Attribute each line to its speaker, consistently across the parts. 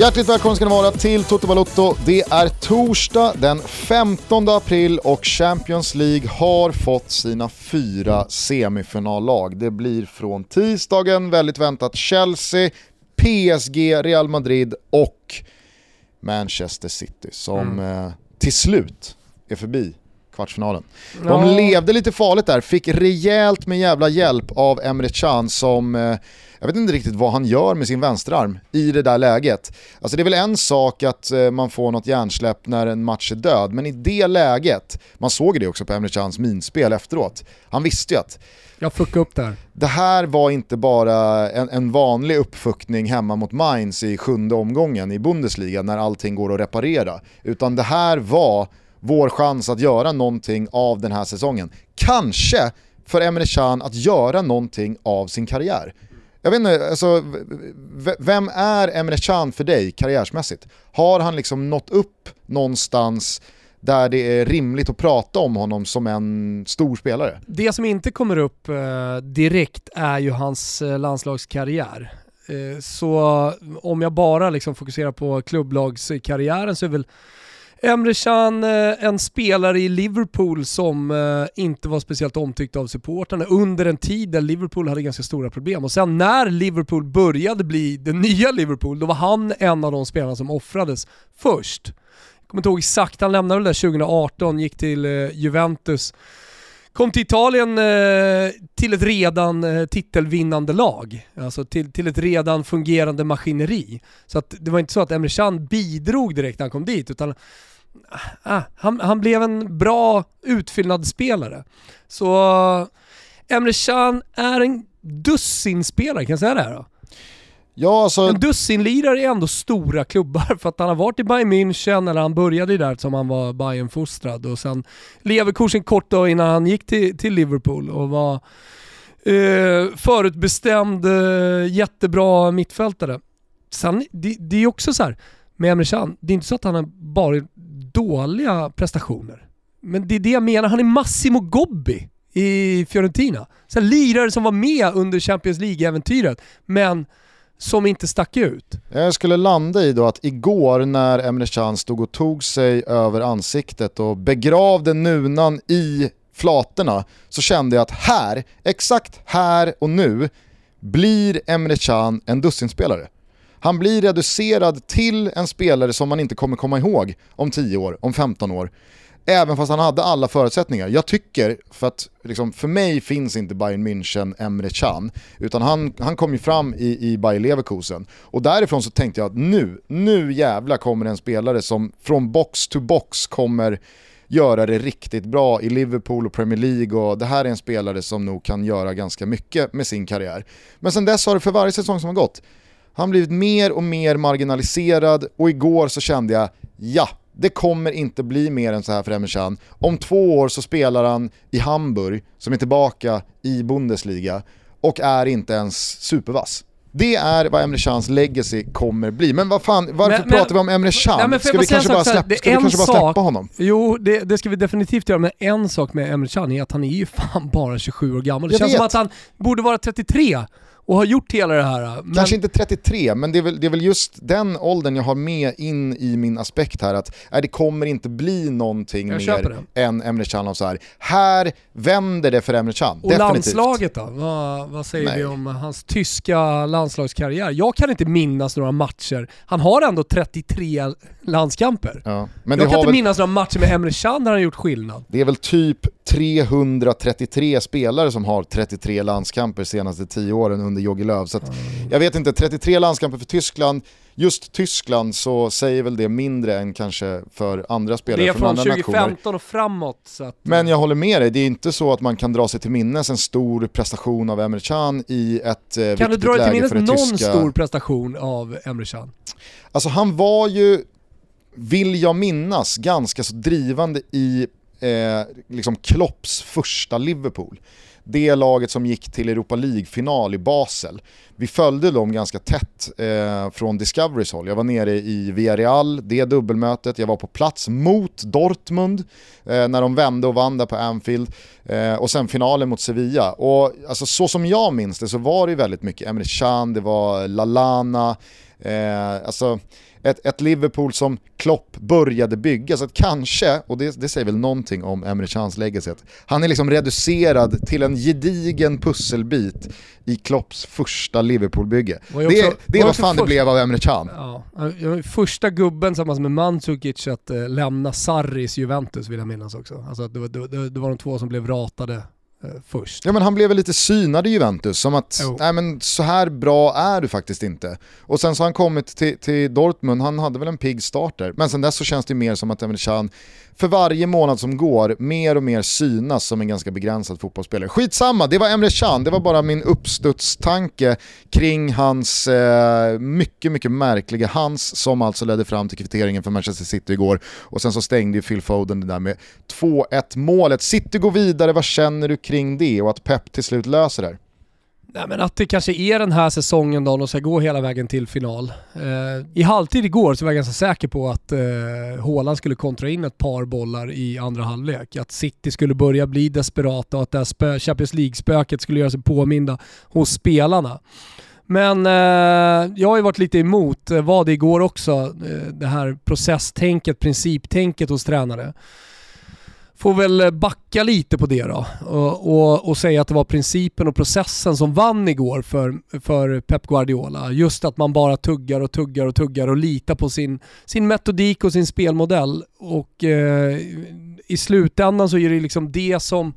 Speaker 1: Hjärtligt välkomna ska ni vara till Toto Balotto. Det är torsdag den 15 april och Champions League har fått sina fyra semifinallag. Det blir från tisdagen väldigt väntat Chelsea, PSG, Real Madrid och Manchester City som mm. eh, till slut är förbi kvartsfinalen. De levde lite farligt där, fick rejält med jävla hjälp av Emre Can som eh, jag vet inte riktigt vad han gör med sin vänsterarm i det där läget. Alltså det är väl en sak att eh, man får något hjärnsläpp när en match är död, men i det läget, man såg det också på Emre Cans minspel efteråt, han visste ju att
Speaker 2: jag fuckade upp där.
Speaker 1: Det här var inte bara en, en, vanlig uppfuckning hemma mot Mainz i sjunde omgången i Bundesliga när allting går att reparera. Utan det här var vår chans att göra någonting av den här säsongen. Kanske för Emre Can att göra någonting av sin karriär. Jag vet inte, alltså, vem är Emre Can för dig karriärsmässigt? Har han liksom nått upp någonstans där det är rimligt att prata om honom som en stor spelare?
Speaker 2: Det som inte kommer upp eh, direkt är ju hans eh, landslagskarriär. Eh, så om jag bara liksom fokuserar på klubblagskarriären så är väl Emre Can, eh, en spelare i Liverpool som eh, inte var speciellt omtyckt av supportrarna under en tid där Liverpool hade ganska stora problem. Och sen när Liverpool började bli det nya Liverpool, då var han en av de spelarna som offrades först. Jag kommer inte ihåg exakt, han lämnade det där 2018, gick till eh, Juventus. Kom till Italien till ett redan titelvinnande lag. Alltså till, till ett redan fungerande maskineri. Så att det var inte så att Emre Can bidrog direkt när han kom dit, utan ah, han, han blev en bra utfyllnadsspelare. Så Emre Can är en dussinspelare, kan jag säga det här då?
Speaker 1: Ja, alltså...
Speaker 2: En dussinlirare är ändå stora klubbar för att han har varit i Bayern München, eller han började ju där som han var Bayern-fostrad och sen Leverkusen kort då innan han gick till, till Liverpool och var eh, förutbestämd, eh, jättebra mittfältare. Sen, det, det är också så här, med Emre Can, det är inte så att han har bara dåliga prestationer. Men det är det jag menar, han är Massimo Gobbi i Fiorentina. Så lirare som var med under Champions League-äventyret, men som inte stack ut.
Speaker 1: Jag skulle landa i då att igår när Emre Can stod och tog sig över ansiktet och begravde nunan i flatorna så kände jag att här, exakt här och nu, blir Emre Can en dussinspelare. Han blir reducerad till en spelare som man inte kommer komma ihåg om 10 år, om 15 år. Även fast han hade alla förutsättningar. Jag tycker, för att liksom, för mig finns inte Bayern München Emre Can, utan han, han kom ju fram i, i Bayer Leverkusen. Och därifrån så tänkte jag att nu, nu jävla kommer en spelare som från box to box kommer göra det riktigt bra i Liverpool och Premier League och det här är en spelare som nog kan göra ganska mycket med sin karriär. Men sen dess har det för varje säsong som har gått han blivit mer och mer marginaliserad och igår så kände jag, ja, det kommer inte bli mer än så här för Emre. Om två år så spelar han i Hamburg, som är tillbaka i Bundesliga, och är inte ens supervass. Det är vad Emre Cans legacy kommer bli. Men vad fan, varför men, pratar men, vi om Emre Can? ska vi kanske bara, släppa, ska vi kanske bara släppa honom?
Speaker 2: Jo, det, det, ska vi definitivt göra, men en sak med Emre Can är att han är ju fan bara 27 år gammal. Det jag känns vet. som att han borde vara 33 och har gjort hela det här.
Speaker 1: Men... Kanske inte 33, men det är, väl, det är väl just den åldern jag har med in i min aspekt här att äh, det kommer inte bli någonting jag mer än Emre Can så här. Här vänder det för Emre Can,
Speaker 2: Och definitivt. landslaget då? Vad, vad säger Nej. vi om hans tyska landslagskarriär? Jag kan inte minnas några matcher. Han har ändå 33 landskamper. Ja, jag kan inte väl... minnas några matcher med Emre Can där han gjort skillnad.
Speaker 1: Det är väl typ 333 spelare som har 33 landskamper senaste 10 åren under Jogi Löw. Så jag vet inte, 33 landskamper för Tyskland, just Tyskland så säger väl det mindre än kanske för andra spelare
Speaker 2: Det är
Speaker 1: från, från
Speaker 2: 2015
Speaker 1: nationer.
Speaker 2: och framåt. Att...
Speaker 1: Men jag håller med dig, det är inte så att man kan dra sig till minnes en stor prestation av Emre Can i ett eh,
Speaker 2: Kan
Speaker 1: du
Speaker 2: dra
Speaker 1: dig
Speaker 2: till minnes någon
Speaker 1: tyska...
Speaker 2: stor prestation av Emre Can?
Speaker 1: Alltså han var ju, vill jag minnas, ganska så drivande i eh, liksom Klopps första Liverpool. Det laget som gick till Europa League-final i Basel. Vi följde dem ganska tätt eh, från Discoverys håll. Jag var nere i Villarreal, det dubbelmötet. Jag var på plats mot Dortmund eh, när de vände och vann där på Anfield. Eh, och sen finalen mot Sevilla. Och alltså, så som jag minns det så var det väldigt mycket Emre Can, det var Lalana, Eh, alltså, ett, ett, Liverpool som Klopp började bygga, så att kanske, och det, det säger väl någonting om Emre Chans legacy, han är liksom reducerad till en gedigen pusselbit i Klopps första Liverpool-bygge. Det, det är vad fan det blev av Emre Can.
Speaker 2: Ja, första gubben tillsammans med Mandzukic att äh, lämna Sarris Juventus vill jag minnas också. Alltså, det, det, det var de två som blev ratade Eh, först.
Speaker 1: Ja men han blev väl lite synad i Juventus, som att oh. nej, men så här bra är du faktiskt inte. Och sen så har han kommit till, till Dortmund, han hade väl en pigg starter, men sen dess så känns det mer som att Emre Can för varje månad som går mer och mer synas som en ganska begränsad fotbollsspelare. Skitsamma, det var Emre Can, det var bara min uppstudstanke kring hans eh, mycket, mycket märkliga hans som alltså ledde fram till kvitteringen för Manchester City igår. Och sen så stängde ju Phil Foden det där med 2-1 målet. City går vidare, vad känner du kring det och att Pep till slut löser det?
Speaker 2: Nej, men att det kanske är den här säsongen då de ska gå hela vägen till final. Eh, I halvtid igår så var jag ganska säker på att eh, Haaland skulle kontra in ett par bollar i andra halvlek. Att City skulle börja bli desperata och att det här Champions League-spöket skulle göra sig påminda hos spelarna. Men eh, jag har ju varit lite emot, eh, var det igår också, eh, det här processtänket, principtänket hos tränare får väl eh, backa lite på det då och, och, och, säga att det var principen och processen som vann igår för, för Pep Guardiola. Just att man bara tuggar och tuggar och tuggar och litar på sin, sin metodik och sin spelmodell. Och eh, i slutändan så är det liksom det som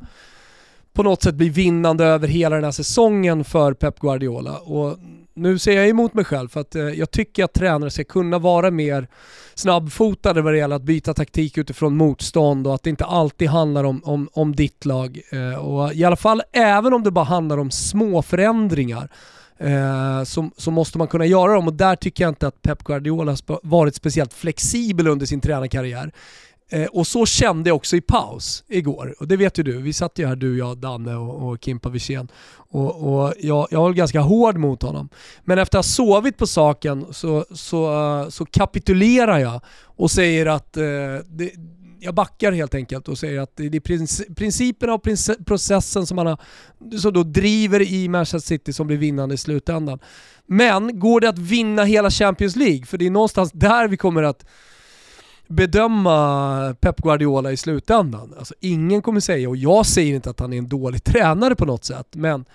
Speaker 2: på något sätt blir vinnande över hela den här säsongen för Pep Guardiola. Och nu ser jag emot mig själv för att eh, jag tycker att tränare ska kunna vara mer snabbfotade vad det gäller att byta taktik utifrån motstånd och att det inte alltid handlar om, om, om ditt lag. Eh, och I alla fall även om det bara handlar om små förändringar eh, så, så, måste man kunna göra dem och där tycker jag inte att Pep Guardiola har varit speciellt flexibel under sin tränarkarriär. Eh, och så kände jag också i paus igår. Och det vet ju du, vi satt ju här du, jag, Danne och, och Kimpa Wirsén. Och, och jag, jag var ganska hård mot honom. Men efter att ha sovit på saken så, så, eh, så kapitulerar jag och säger att eh, det, jag backar helt enkelt och säger att det är principerna och processen som man har, som då driver i Manchester City som blir vinnande i slutändan. Men går det att vinna hela Champions League? För det är någonstans där vi kommer att bedöma Pep Guardiola i slutändan. Alltså, ingen kommer säga, och jag säger inte att han är en dålig tränare på något sätt, men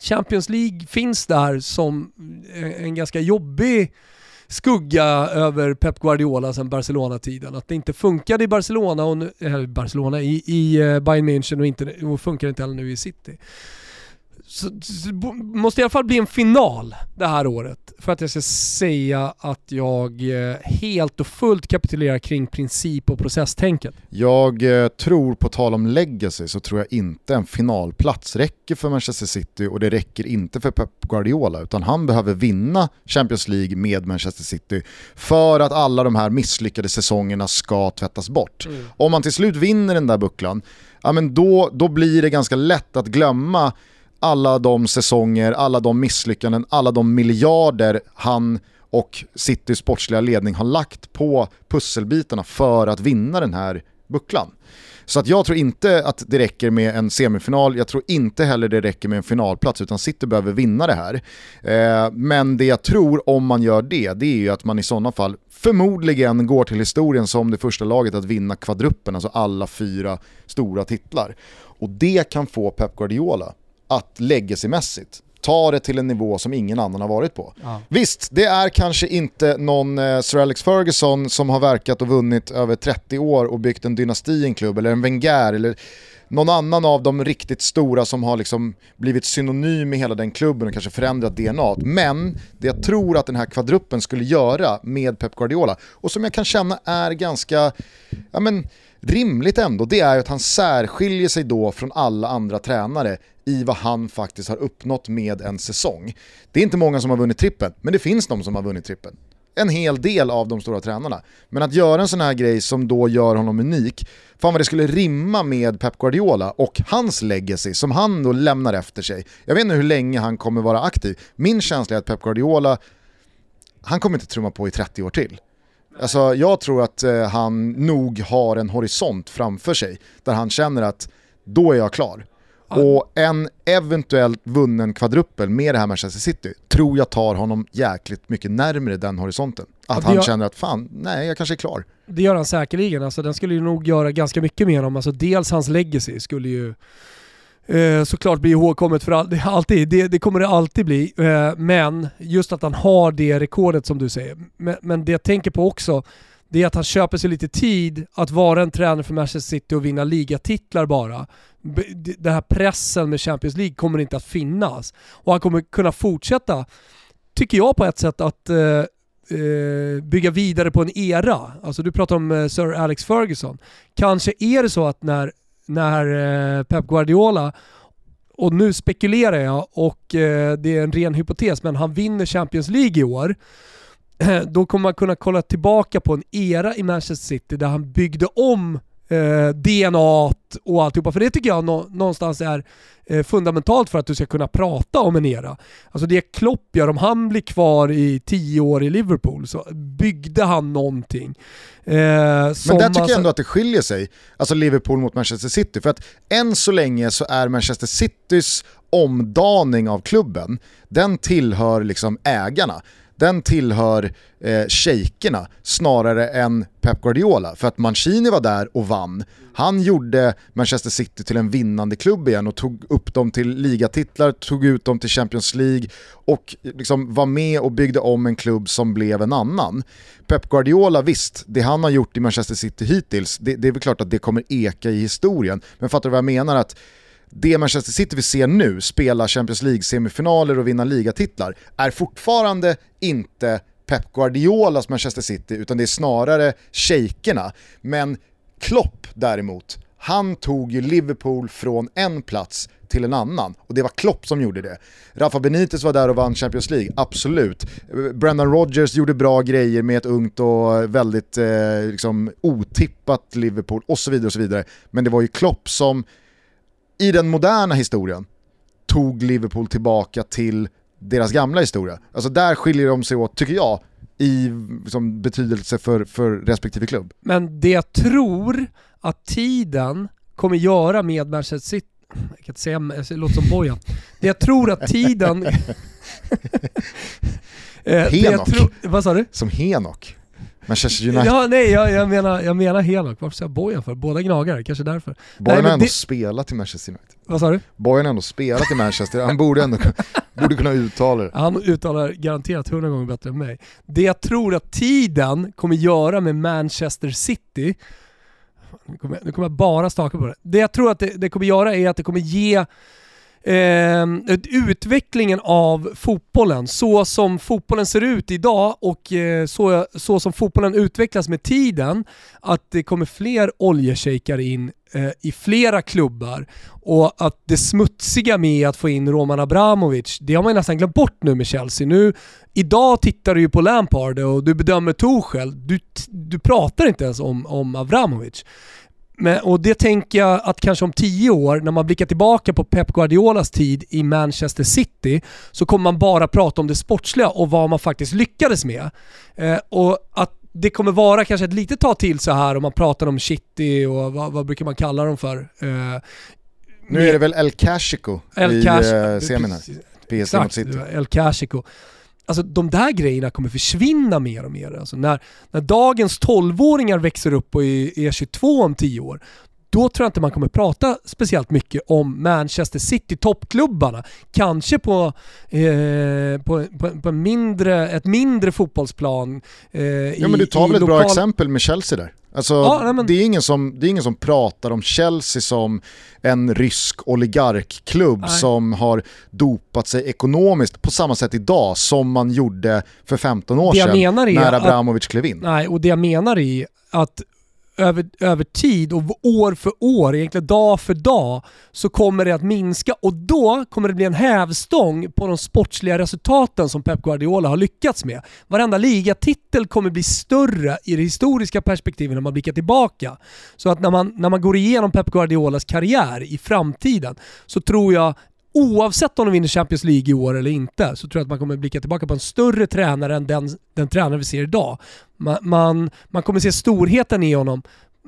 Speaker 2: Champions League finns där som en ganska jobbig skugga över Pep Guardiola sedan Barcelona-tiden. Att det inte funkade i Barcelona, och nu, eh, Barcelona i, i eh, Bayern München och, inte, och funkar inte heller nu i City så, så, måste i alla fall bli en final det här året för att jag ska säga att jag eh, helt och fullt kapitulerar kring princip och processtänket.
Speaker 1: Jag eh, tror, på tal om legacy, så tror jag inte en finalplats räcker för Manchester City och det räcker inte för Pep Guardiola utan han behöver vinna Champions League med Manchester City för att alla de här misslyckade säsongerna ska tvättas bort. Mm. Om man till slut vinner den där bucklan, ja, men då, då blir det ganska lätt att glömma alla de säsonger, alla de misslyckanden, alla de miljarder han och Citys sportsliga ledning har lagt på pusselbitarna för att vinna den här bucklan. Så att jag tror inte att det räcker med en semifinal, jag tror inte heller det räcker med en finalplats, utan City behöver vinna det här. Eh, men det jag tror om man gör det, det är ju att man i sådana fall förmodligen går till historien som det första laget att vinna kvadruppen, alltså alla fyra stora titlar. Och det kan få Pep Guardiola att legacymässigt ta det till en nivå som ingen annan har varit på. Ja. Visst, det är kanske inte någon eh, Sir Alex Ferguson som har verkat och vunnit över 30 år och byggt en dynasti i en klubb, eller en Wenger, eller någon annan av de riktigt stora som har liksom blivit synonym med hela den klubben och kanske förändrat DNA. Men det jag tror att den här kvadruppen skulle göra med Pep Guardiola, och som jag kan känna är ganska, ja men, rimligt ändå, det är att han särskiljer sig då från alla andra tränare i vad han faktiskt har uppnått med en säsong. Det är inte många som har vunnit trippen, men det finns de som har vunnit trippen. En hel del av de stora tränarna. Men att göra en sån här grej som då gör honom unik, fan vad det skulle rimma med Pep Guardiola och hans legacy som han då lämnar efter sig. Jag vet inte hur länge han kommer vara aktiv. Min känsla är att Pep Guardiola, han kommer inte trumma på i 30 år till. Alltså, jag tror att eh, han nog har en horisont framför sig där han känner att då är jag klar. Ja. Och en eventuellt vunnen kvadruppel med det här Manchester City tror jag tar honom jäkligt mycket närmre den horisonten. Att ja, han gör... känner att fan, nej jag kanske är klar.
Speaker 2: Det gör han säkerligen, alltså, den skulle ju nog göra ganska mycket med honom. Alltså, dels hans legacy skulle ju eh, såklart blir ihågkommet för all, alltid. Det, det, kommer det alltid bli. Eh, men just att han har det rekordet som du säger. Men, men det jag tänker på också, det är att han köper sig lite tid att vara en tränare för Manchester City och vinna ligatitlar bara. Den här pressen med Champions League kommer inte att finnas. Och han kommer kunna fortsätta, tycker jag på ett sätt, att eh, eh bygga vidare på en era. Alltså du pratar om eh, Sir Alex Ferguson. Kanske är det så att när, när eh, Pep Guardiola och nu spekulerar jag och eh, det är en ren hypotes, men han vinner Champions League i år. Då kommer man kunna kolla tillbaka på en era i Manchester City där han byggde om eh, DNA och alltihopa. För det tycker jag nå någonstans är eh, fundamentalt för att du ska kunna prata om en era. Alltså det Klopp gör, om han blir kvar i tio år i Liverpool så byggde han någonting.
Speaker 1: Eh, Men där tycker jag ändå att det skiljer sig, alltså Liverpool mot Manchester City. För att än så länge så är Manchester Citys omdaning av klubben, den tillhör liksom ägarna den tillhör eh, shejkerna snarare än Pep Guardiola. För att Mancini var där och vann. Han gjorde Manchester City till en vinnande klubb igen och tog upp dem till ligatitlar, tog ut dem till Champions League och liksom var med och byggde om en klubb som blev en annan. Pep Guardiola, visst, det han har gjort i Manchester City hittills, det, det är väl klart att det kommer eka i historien. Men fattar du vad jag menar? att det Manchester City vi ser nu, spela Champions League-semifinaler och vinna ligatitlar, är fortfarande inte Pep Guardiolas Manchester City, utan det är snarare shejkerna. Men Klopp däremot, han tog ju Liverpool från en plats till en annan. Och det var Klopp som gjorde det. Rafa Benitez var där och vann Champions League, absolut. Brendan Rodgers gjorde bra grejer med ett ungt och väldigt eh, liksom, otippat Liverpool och så vidare och så vidare. Men det var ju Klopp som i den moderna historien tog Liverpool tillbaka till deras gamla historia. Alltså där skiljer de sig åt, tycker jag, i liksom, betydelse för, för respektive klubb.
Speaker 2: Men det jag tror att tiden kommer göra med Manchester City, jag kan inte säga, jag låter som Bojan. Det jag tror att tiden...
Speaker 1: Eh, Henok. Tro,
Speaker 2: vad sa du?
Speaker 1: Som Henok. Manchester United.
Speaker 2: Ja, nej jag, jag menar, jag menar Henok. Varför säger jag Bojan för? Båda gnagare, kanske därför.
Speaker 1: Bojan har ändå det... spelat i Manchester United.
Speaker 2: Vad sa du?
Speaker 1: Bojan har ändå spelat i Manchester, han borde ändå borde kunna uttala det.
Speaker 2: Han uttalar garanterat hundra gånger bättre än mig. Det jag tror att tiden kommer göra med Manchester City, nu kommer, nu kommer jag bara staka på det. Det jag tror att det, det kommer göra är att det kommer ge eh, utvecklingen av fotbollen, så som fotbollen ser ut idag och eh, så, så som fotbollen utvecklas med tiden, att det kommer fler oljeshejkar in eh, i flera klubbar och att det smutsiga med att få in Roman Abramovic, det har man nästan glömt bort nu med Chelsea. Nu, idag tittar du ju på Lampard och du bedömer Tuchel, du, du pratar inte ens om, om Abramovic. Men, och det tänker jag att kanske om tio år, när man blickar tillbaka på Pep Guardiolas tid i Manchester City, så kommer man bara prata om det sportsliga och vad man faktiskt lyckades med. Eh, och att det kommer vara kanske ett litet tag till så här om man pratar om City och vad, vad brukar man kalla dem för? Eh,
Speaker 1: nu är det väl El Cashico El i eh, semin här.
Speaker 2: PSG mot City. El Cashico alltså de där grejerna kommer försvinna mer och mer. Alltså när, när dagens 12-åringar växer upp och är, är 22 om 10 år, då tror jag inte man kommer prata speciellt mycket om Manchester City, toppklubbarna. Kanske på, eh, på, på, på mindre, ett mindre fotbollsplan.
Speaker 1: Eh, ja men du tar väl ett lokal... bra exempel med Chelsea där? Alltså, ja, nej, men... det, är ingen som, det är ingen som pratar om Chelsea som en rysk oligarkklubb nej. som har dopat sig ekonomiskt på samma sätt idag som man gjorde för 15 år sedan när Abramovic
Speaker 2: att,
Speaker 1: klev in.
Speaker 2: Nej, och det jag menar är att över, över tid och år för år, egentligen dag för dag, så kommer det att minska och då kommer det bli en hävstång på de sportsliga resultaten som Pep Guardiola har lyckats med. Varenda ligatitel kommer bli större i det historiska perspektivet när man blickar tillbaka. Så att när man, när man går igenom Pep Guardiolas karriär i framtiden så tror jag oavsett om de vinner Champions League i år eller inte, så tror jag att man kommer blicka tillbaka på en större tränare än den, den tränare vi ser idag. Man, man, man kommer se storheten i honom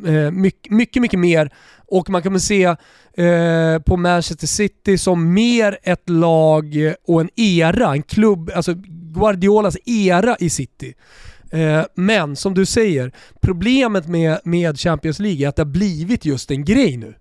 Speaker 2: eh, mycket, mycket, mycket mer. Och man väl se eh, på Manchester City som mer ett lag och en era, en klubb, alltså Guardiolas era i City. Eh, men som du säger, problemet med, med Champions League är att det har blivit just en grej nu.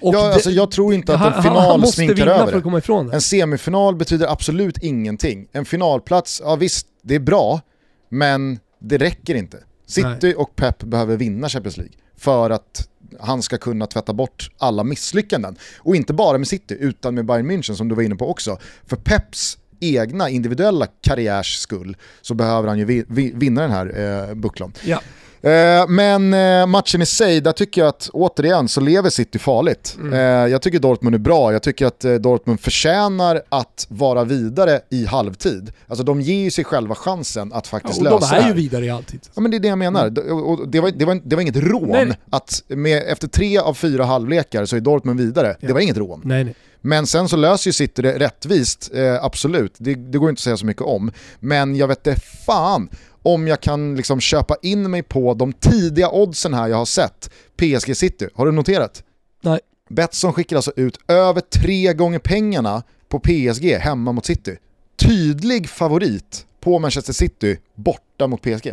Speaker 1: Och ja, alltså jag tror inte att en final sminkar över
Speaker 2: för att komma
Speaker 1: En semifinal betyder absolut ingenting. En finalplats, ja visst, det är bra, men det räcker inte. City Nej. och Pep behöver vinna Champions League för att han ska kunna tvätta bort alla misslyckanden. Och inte bara med City, utan med Bayern München som du var inne på också. För Peps egna individuella karriärs skull så behöver han ju vinna den här eh, bucklan.
Speaker 2: Ja.
Speaker 1: Eh, men eh, matchen i sig, där tycker jag att återigen så lever City farligt. Mm. Eh, jag tycker Dortmund är bra, jag tycker att Dortmund förtjänar att vara vidare i halvtid. Alltså de ger ju sig själva chansen att faktiskt ja, lösa
Speaker 2: det här. De är ju vidare i halvtid.
Speaker 1: Ja men det är det jag menar. Mm. Och det, var, det, var, det var inget rån nej. att med, efter tre av fyra halvlekar så är Dortmund vidare. Ja. Det var inget rån.
Speaker 2: Nej, nej.
Speaker 1: Men sen så löser ju City det rättvist, eh, absolut. Det, det, går inte att säga så mycket om. Men jag vet inte fan om jag kan liksom köpa in mig på de tidiga oddsen här jag har sett. PSG City, har du noterat?
Speaker 2: Nej.
Speaker 1: Betsson skickar alltså ut över tre gånger pengarna på PSG hemma mot City. Tydlig favorit på Manchester City borta mot PSG.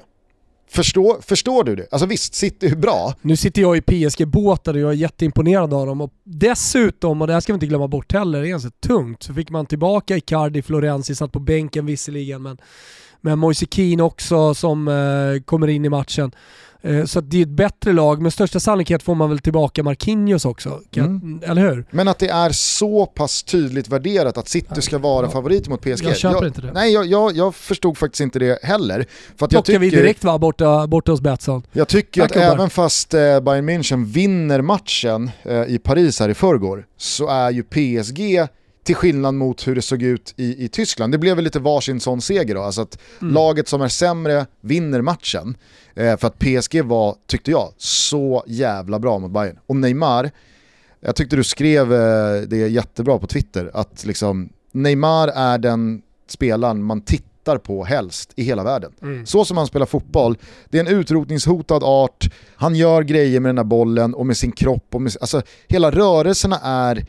Speaker 1: Förstår, förstår du det? Alltså visst, City är bra.
Speaker 2: Nu sitter jag i PSG-båtar och jag är jätteimponerad av dem. Och dessutom, och det här ska vi inte glömma bort heller, det är ganska tungt, så fick man tillbaka Icardi, Florenzi satt på bänken visserligen, men med Moise Keane också som eh, kommer in i matchen. Eh, så det är ett bättre lag, med största sannolikhet får man väl tillbaka Marquinhos också, mm. eller hur?
Speaker 1: Men att det är så pass tydligt värderat att City ska vara ja. favorit mot PSG.
Speaker 2: Jag köper jag, inte det.
Speaker 1: Nej, jag, jag, jag, förstod faktiskt inte det heller.
Speaker 2: För att jag tycker, vi direkt va, borta, borta hos Betsson.
Speaker 1: Jag tycker att även fast eh, Bayern München vinner matchen eh, i Paris här i förrgår, så är ju PSG till skillnad mot hur det såg ut i, i Tyskland. Det blev väl lite varsin sån seger då, alltså att mm. laget som är sämre vinner matchen. Eh, för att PSG var, tyckte jag, så jävla bra mot Bayern. Och Neymar, jag tyckte du skrev eh, det jättebra på Twitter, att liksom Neymar är den spelaren man tittar på helst i hela världen. Mm. Så som han spelar fotboll, det är en utrotningshotad art, han gör grejer med den här bollen och med sin kropp, och med, alltså hela rörelserna är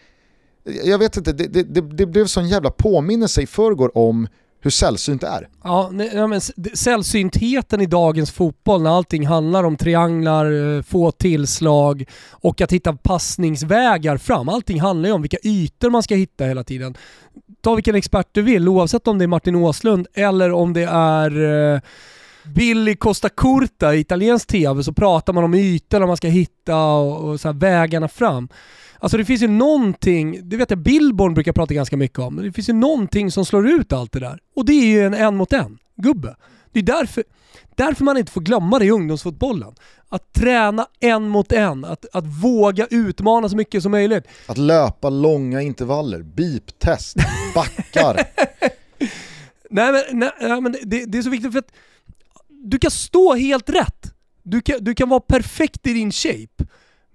Speaker 1: jag vet inte, det, det, det, det blev sån jävla påminnelse i förrgår om hur sällsynt det är.
Speaker 2: Ja, nej, men sällsyntheten i dagens fotboll när allting handlar om trianglar, eh, få tillslag och att hitta passningsvägar fram. Allting handlar ju om vilka ytor man ska hitta hela tiden. Ta vilken expert du vill, oavsett om det är Martin Åslund eller om det är eh, Billy Costa Curta i italiensk TV så pratar man om ytorna man ska hitta och, och så vägarna fram. Alltså det finns ju någonting, det vet jag Billborn brukar prata ganska mycket om, men det finns ju någonting som slår ut allt det där. Och det är ju en en mot en gubbe. Det är därför, därför man inte får glömma det i ungdomsfotbollen. Att träna en mot en, att, att våga utmana så mycket som möjligt.
Speaker 1: Att löpa långa intervaller, beep-test, backar.
Speaker 2: nej men, nej, men det, det, är så viktigt för att du kan stå helt rätt. Du kan, du kan vara perfekt i din shape.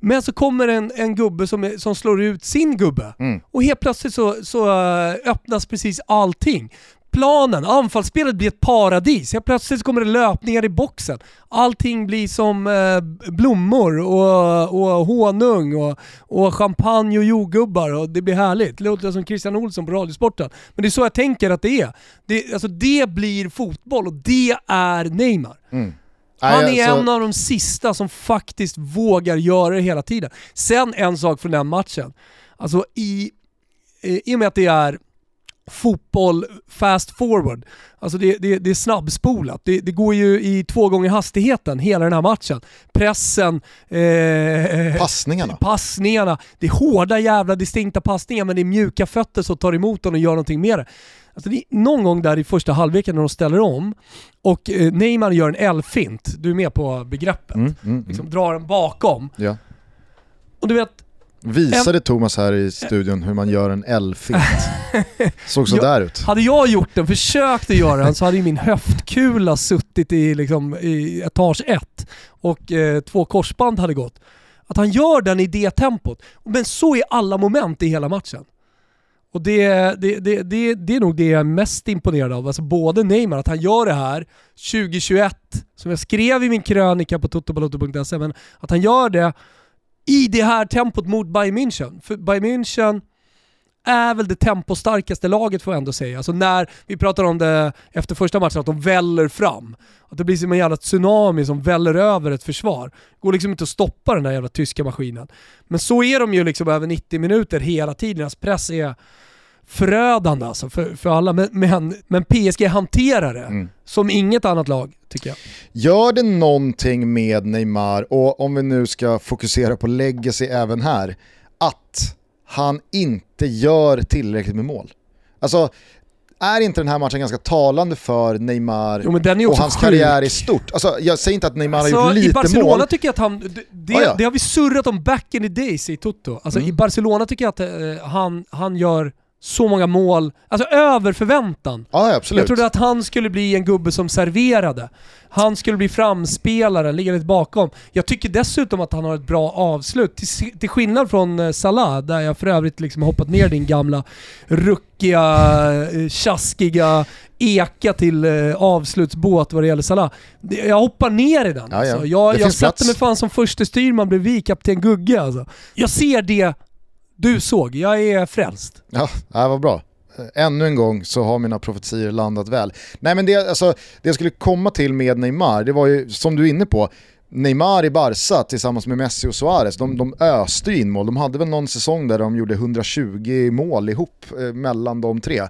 Speaker 2: Men så kommer en, en gubbe som, är, som slår ut sin gubbe mm. och helt plötsligt så, så uh, öppnas precis allting. Planen, anfallsspelet blir ett paradis. Helt plötsligt kommer det löpningar i boxen. Allting blir som uh, blommor och, och honung och, och champagne och jordgubbar och det blir härligt. Det låter som Christian Olsson på Radiosporten. Men det är så jag tänker att det är. Det, alltså det blir fotboll och det är Neymar. Mm. Han är alltså... en av de sista som faktiskt vågar göra det hela tiden. Sen en sak från den matchen. Alltså i, i och med att det är fotboll fast forward. Alltså det, det, det är snabbspolat. Det, det, går ju i två gånger hastigheten hela den här matchen. Pressen,
Speaker 1: eh, passningarna.
Speaker 2: passningarna. Det är hårda jävla distinkta passningar men det är mjuka fötter som tar emot den och gör någonting med det. Alltså det någon gång där i första halvleken när de ställer om och eh, Neymar gör en L-fint, du är med på begreppet. Mm, mm, mm. liksom drar den bakom.
Speaker 1: Ja.
Speaker 2: Och du vet...
Speaker 1: Visade en... Thomas här i studion hur man gör en L-fint. Såg sådär ut.
Speaker 2: Hade jag gjort den, försökt att göra den, så hade ju min höftkula suttit i, liksom, i etage 1 och eh, två korsband hade gått. Att han gör den i det tempot. Men så är alla moment i hela matchen. Och det, det, det, det, det är nog det jag är mest imponerad av. Alltså både Neymar, att han gör det här 2021, som jag skrev i min krönika på totobaloto.se, men att han gör det i det här tempot mot Bayern München. För Bayern München är väl det tempostarkaste laget får jag ändå säga. Alltså när vi pratar om det efter första matchen, att de väller fram. Att det blir som en jävla tsunami som väller över ett försvar. Går liksom inte att stoppa den där jävla tyska maskinen. Men så är de ju liksom över 90 minuter hela tiden. Deras press är förödande alltså för, för alla. Men, men, men PSG hanterar det mm. som inget annat lag tycker jag.
Speaker 1: Gör det någonting med Neymar, och om vi nu ska fokusera på legacy även här, att han inte gör tillräckligt med mål? Alltså, är inte den här matchen ganska talande för Neymar
Speaker 2: jo,
Speaker 1: och hans sjuk. karriär i stort? Alltså, jag säger inte att Neymar alltså, har gjort lite mål.
Speaker 2: I Barcelona mål. tycker jag att han, det, ah, ja. det, har vi surrat om back in the days i Toto. Alltså, mm. I Barcelona tycker jag att eh, han, han gör så många mål, alltså över förväntan.
Speaker 1: Ja, absolut.
Speaker 2: Jag trodde att han skulle bli en gubbe som serverade. Han skulle bli framspelaren, ligga lite bakom. Jag tycker dessutom att han har ett bra avslut. Till, till skillnad från eh, Salah, där jag för övrigt liksom hoppat ner din gamla ruckiga, eh, tjaskiga eka till eh, avslutsbåt vad det gäller Salah. Jag hoppar ner i den. Ja, ja. Alltså. Jag, jag sätter mig fan som första styrman bredvid kapten Gugge alltså. Jag ser det du såg, jag är frälst.
Speaker 1: Ja, det var bra. Ännu en gång så har mina profetier landat väl. Nej men det, alltså, det jag skulle komma till med Neymar, det var ju som du är inne på, Neymar i Barca tillsammans med Messi och Suarez, de, de öste in mål. De hade väl någon säsong där de gjorde 120 mål ihop eh, mellan de tre.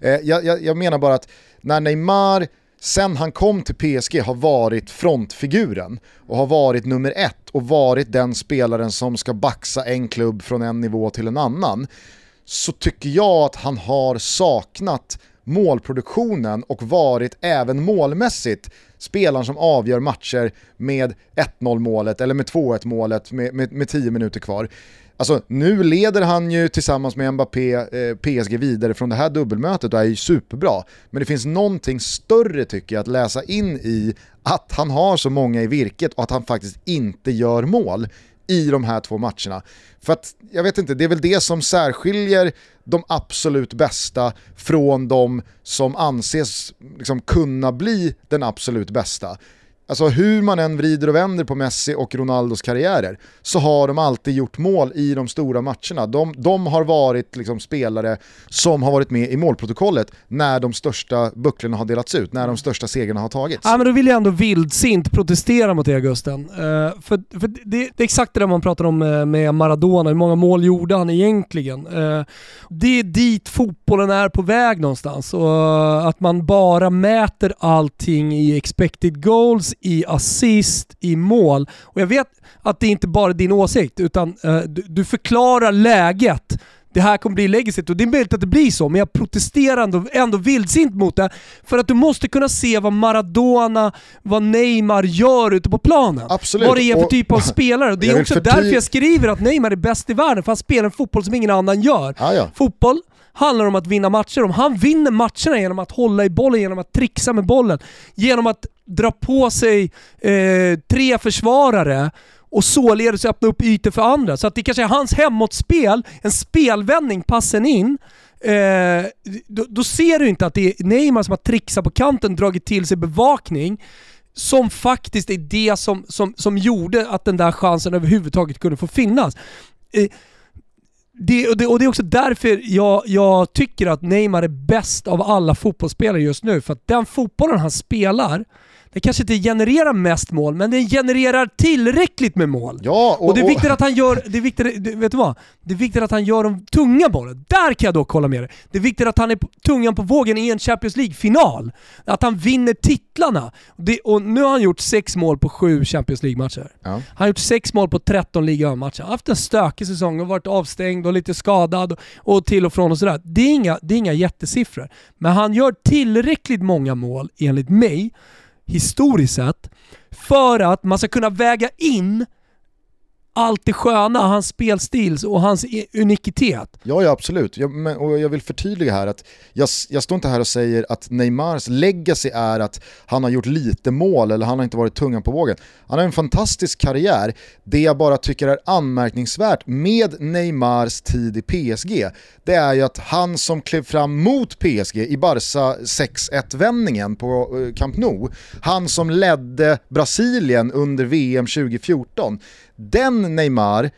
Speaker 1: Eh, jag, jag, jag menar bara att när Neymar sen han kom till PSG har varit frontfiguren och har varit nummer ett och varit den spelaren som ska baxa en klubb från en nivå till en annan så tycker jag att han har saknat målproduktionen och varit även målmässigt spelaren som avgör matcher med 1-0 målet eller med 2-1 målet med, med, med 10 minuter kvar. Alltså nu leder han ju tillsammans med Mbappé eh, PSG vidare från det här dubbelmötet och är ju superbra. Men det finns någonting större tycker jag att läsa in i att han har så många i virket och att han faktiskt inte gör mål i de här två matcherna. För att, jag vet inte, det är väl det som särskiljer de absolut bästa från de som anses liksom kunna bli den absolut bästa. Alltså hur man än vrider och vänder på Messi och Ronaldos karriärer så har de alltid gjort mål i de stora matcherna. De, de har varit liksom spelare som har varit med i målprotokollet när de största bucklorna har delats ut, när de största segrarna har tagits.
Speaker 2: Ja men då vill jag ändå vildsint protestera mot det Gusten. Uh, eh, för för det, det, är exakt det där man pratar om eh, med, Maradona, hur många mål gjorde han egentligen? Uh, det är dit fotbollen är på väg någonstans och att man bara mäter allting i expected goals i assist, i mål. Och jag vet att det inte bara är din åsikt, utan uh, du, du, förklarar läget. Det här kommer bli legacyt och det är möjligt att det blir så, men jag protesterar ändå, ändå vildsint mot det. För att du måste kunna se vad Maradona, vad Neymar gör ute på planen.
Speaker 1: Absolut.
Speaker 2: Vad det är för typ av spelare. Det är också därför jag skriver att Neymar är bäst i världen, för han spelar en fotboll som ingen annan gör.
Speaker 1: Ah, ja.
Speaker 2: Fotboll handlar om att vinna matcher. Om han vinner matcherna genom att hålla i bollen, genom att trixa med bollen, genom att dra på sig eh, tre försvarare och således öppna upp ytor för andra. Så att det kanske är hans hemåtspel, en spelvändning, passen in, eh, då, då, ser du inte att det är Neymar som har trixat på kanten, dragit till sig bevakning, som faktiskt är det som, som, som gjorde att den där chansen överhuvudtaget kunde få finnas. Eh, det, och, det, och det är också därför jag, jag tycker att Neymar är bäst av alla fotbollsspelare just nu. För att den fotbollen han spelar, det kanske inte genererar mest mål, men den genererar tillräckligt med mål.
Speaker 1: Ja,
Speaker 2: och, och det är viktigt att han gör, det är viktigt, vet du vad? Det är viktigt att han gör de tunga bollen. Där kan jag dock hålla med dig. Det är viktigt att han är tungan på vågen i en Champions League-final. Att han vinner titlarna. Det, och nu har han gjort sex mål på sju Champions League-matcher. Ja. Han har gjort sex mål på 13 ligamatcher. Han har haft en stökig säsong och varit avstängd och lite skadad och till och från och sådär. Det är inga, det är inga jättesiffror. Men han gör tillräckligt många mål, enligt mig, historiskt sett, för att man ska kunna väga in allt det sköna, hans spelstil och hans unikitet.
Speaker 1: Ja, ja absolut. Jag, men, och jag vill förtydliga här att jag, jag står inte här och säger att Neymars legacy är att han har gjort lite mål eller han har inte varit tungan på vågen. Han har en fantastisk karriär. Det jag bara tycker är anmärkningsvärt med Neymars tid i PSG, det är ju att han som klev fram mot PSG i Barca 6-1-vändningen på eh, Camp Nou, han som ledde Brasilien under VM 2014, den Neymar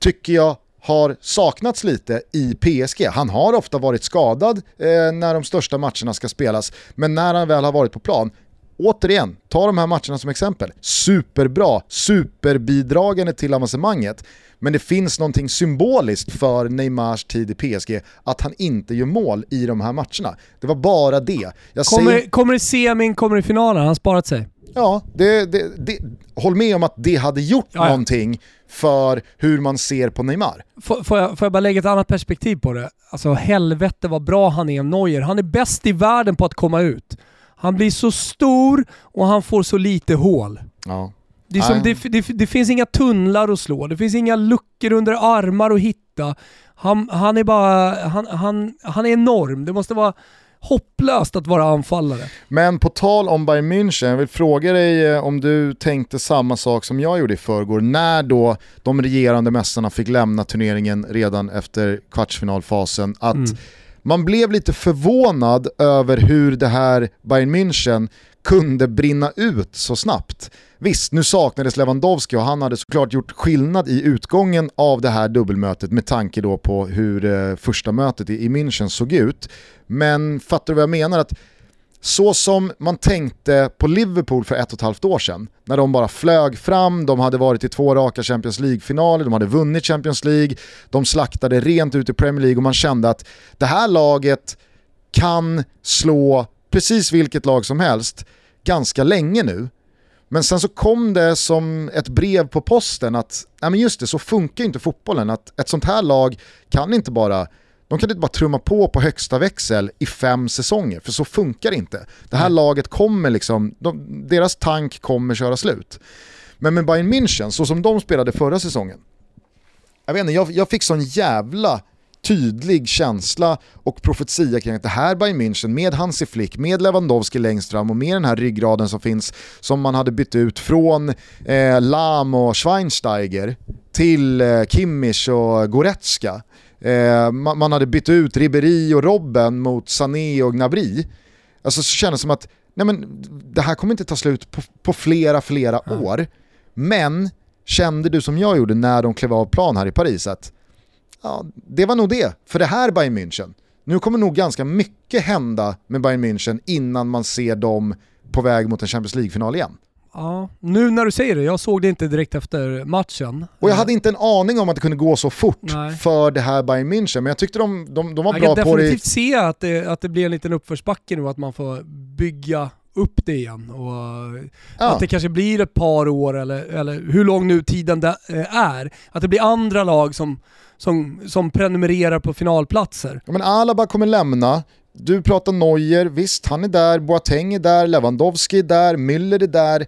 Speaker 1: tycker jag har saknats lite i PSG. Han har ofta varit skadad eh, när de största matcherna ska spelas, men när han väl har varit på plan, återigen, ta de här matcherna som exempel. Superbra, superbidragande till avancemanget. Men det finns någonting symboliskt för Neymars tid i PSG, att han inte gör mål i de här matcherna. Det var bara det.
Speaker 2: Jag kommer, säger... kommer i semin, kommer i finalen, han har sparat sig.
Speaker 1: Ja, det, det, det, håll med om att det hade gjort ja, ja. någonting för hur man ser på Neymar.
Speaker 2: Får, får, jag, får jag bara lägga ett annat perspektiv på det? Alltså helvete vad bra han är, Neuer. Han är bäst i världen på att komma ut. Han blir så stor och han får så lite hål. Ja. Det, som, det, det, det, finns inga tunnlar att slå, det finns inga luckor under armar att hitta. Han, han är bara, han, han, han är enorm. Det måste vara hopplöst att vara anfallare.
Speaker 1: Men på tal om Bayern München, jag vill fråga dig eh, om du tänkte samma sak som jag gjorde i förrgår när då de regerande mästarna fick lämna turneringen redan efter kvartsfinalfasen. Att mm. man blev lite förvånad över hur det här Bayern München kunde brinna ut så snabbt. Visst, nu saknades Lewandowski och han hade såklart gjort skillnad i utgången av det här dubbelmötet med tanke då på hur eh, första mötet i, i München såg ut. Men fattar du vad jag menar? Att så som man tänkte på Liverpool för ett och ett halvt år sedan, när de bara flög fram, de hade varit i två raka Champions League-finaler, de hade vunnit Champions League, de slaktade rent ut i Premier League och man kände att det här laget kan slå precis vilket lag som helst ganska länge nu. Men sen så kom det som ett brev på posten att, ja men just det, så funkar inte fotbollen. Att ett sånt här lag kan inte bara de kan inte bara trumma på på högsta växel i fem säsonger, för så funkar det inte. Det här mm. laget kommer liksom, de, deras tank kommer köra slut. Men med Bayern München, så som de spelade förra säsongen, jag vet inte, jag, jag fick sån jävla tydlig känsla och profetia kring att det här Bayern München med Hansi Flick, med Lewandowski längst fram och med den här ryggraden som finns som man hade bytt ut från eh, Lam och Schweinsteiger till eh, Kimmich och Goretzka. Eh, man, man, hade bytt ut Ribéry och Robben mot Sané och Gnabry. Alltså så kändes det som att nej men, det här kommer inte ta slut på, på flera, flera mm. år. Men kände du som jag gjorde när de klev av plan här i Paris att ja, det var nog det för det här Bayern München. Nu kommer nog ganska mycket hända med Bayern München innan man ser dem på väg mot en Champions League-final igen.
Speaker 2: Ja, nu när du säger det, jag såg det inte direkt efter matchen.
Speaker 1: Och jag hade inte en aning om att det kunde gå så fort Nej. för det här Bayern München, men jag tyckte de, de, de var
Speaker 2: jag
Speaker 1: bra på det.
Speaker 2: Jag kan definitivt se att det, att det blir en liten uppförsbacke nu, att man får bygga upp det igen. Och ja. Att det kanske blir ett par år, eller, eller hur lång nu tiden det eh, är. Att det blir andra lag som, som, som prenumererar på finalplatser.
Speaker 1: Ja, men Alaba kommer lämna, du pratar Neuer, visst han är där, Boateng är där, Lewandowski är där, Müller är där.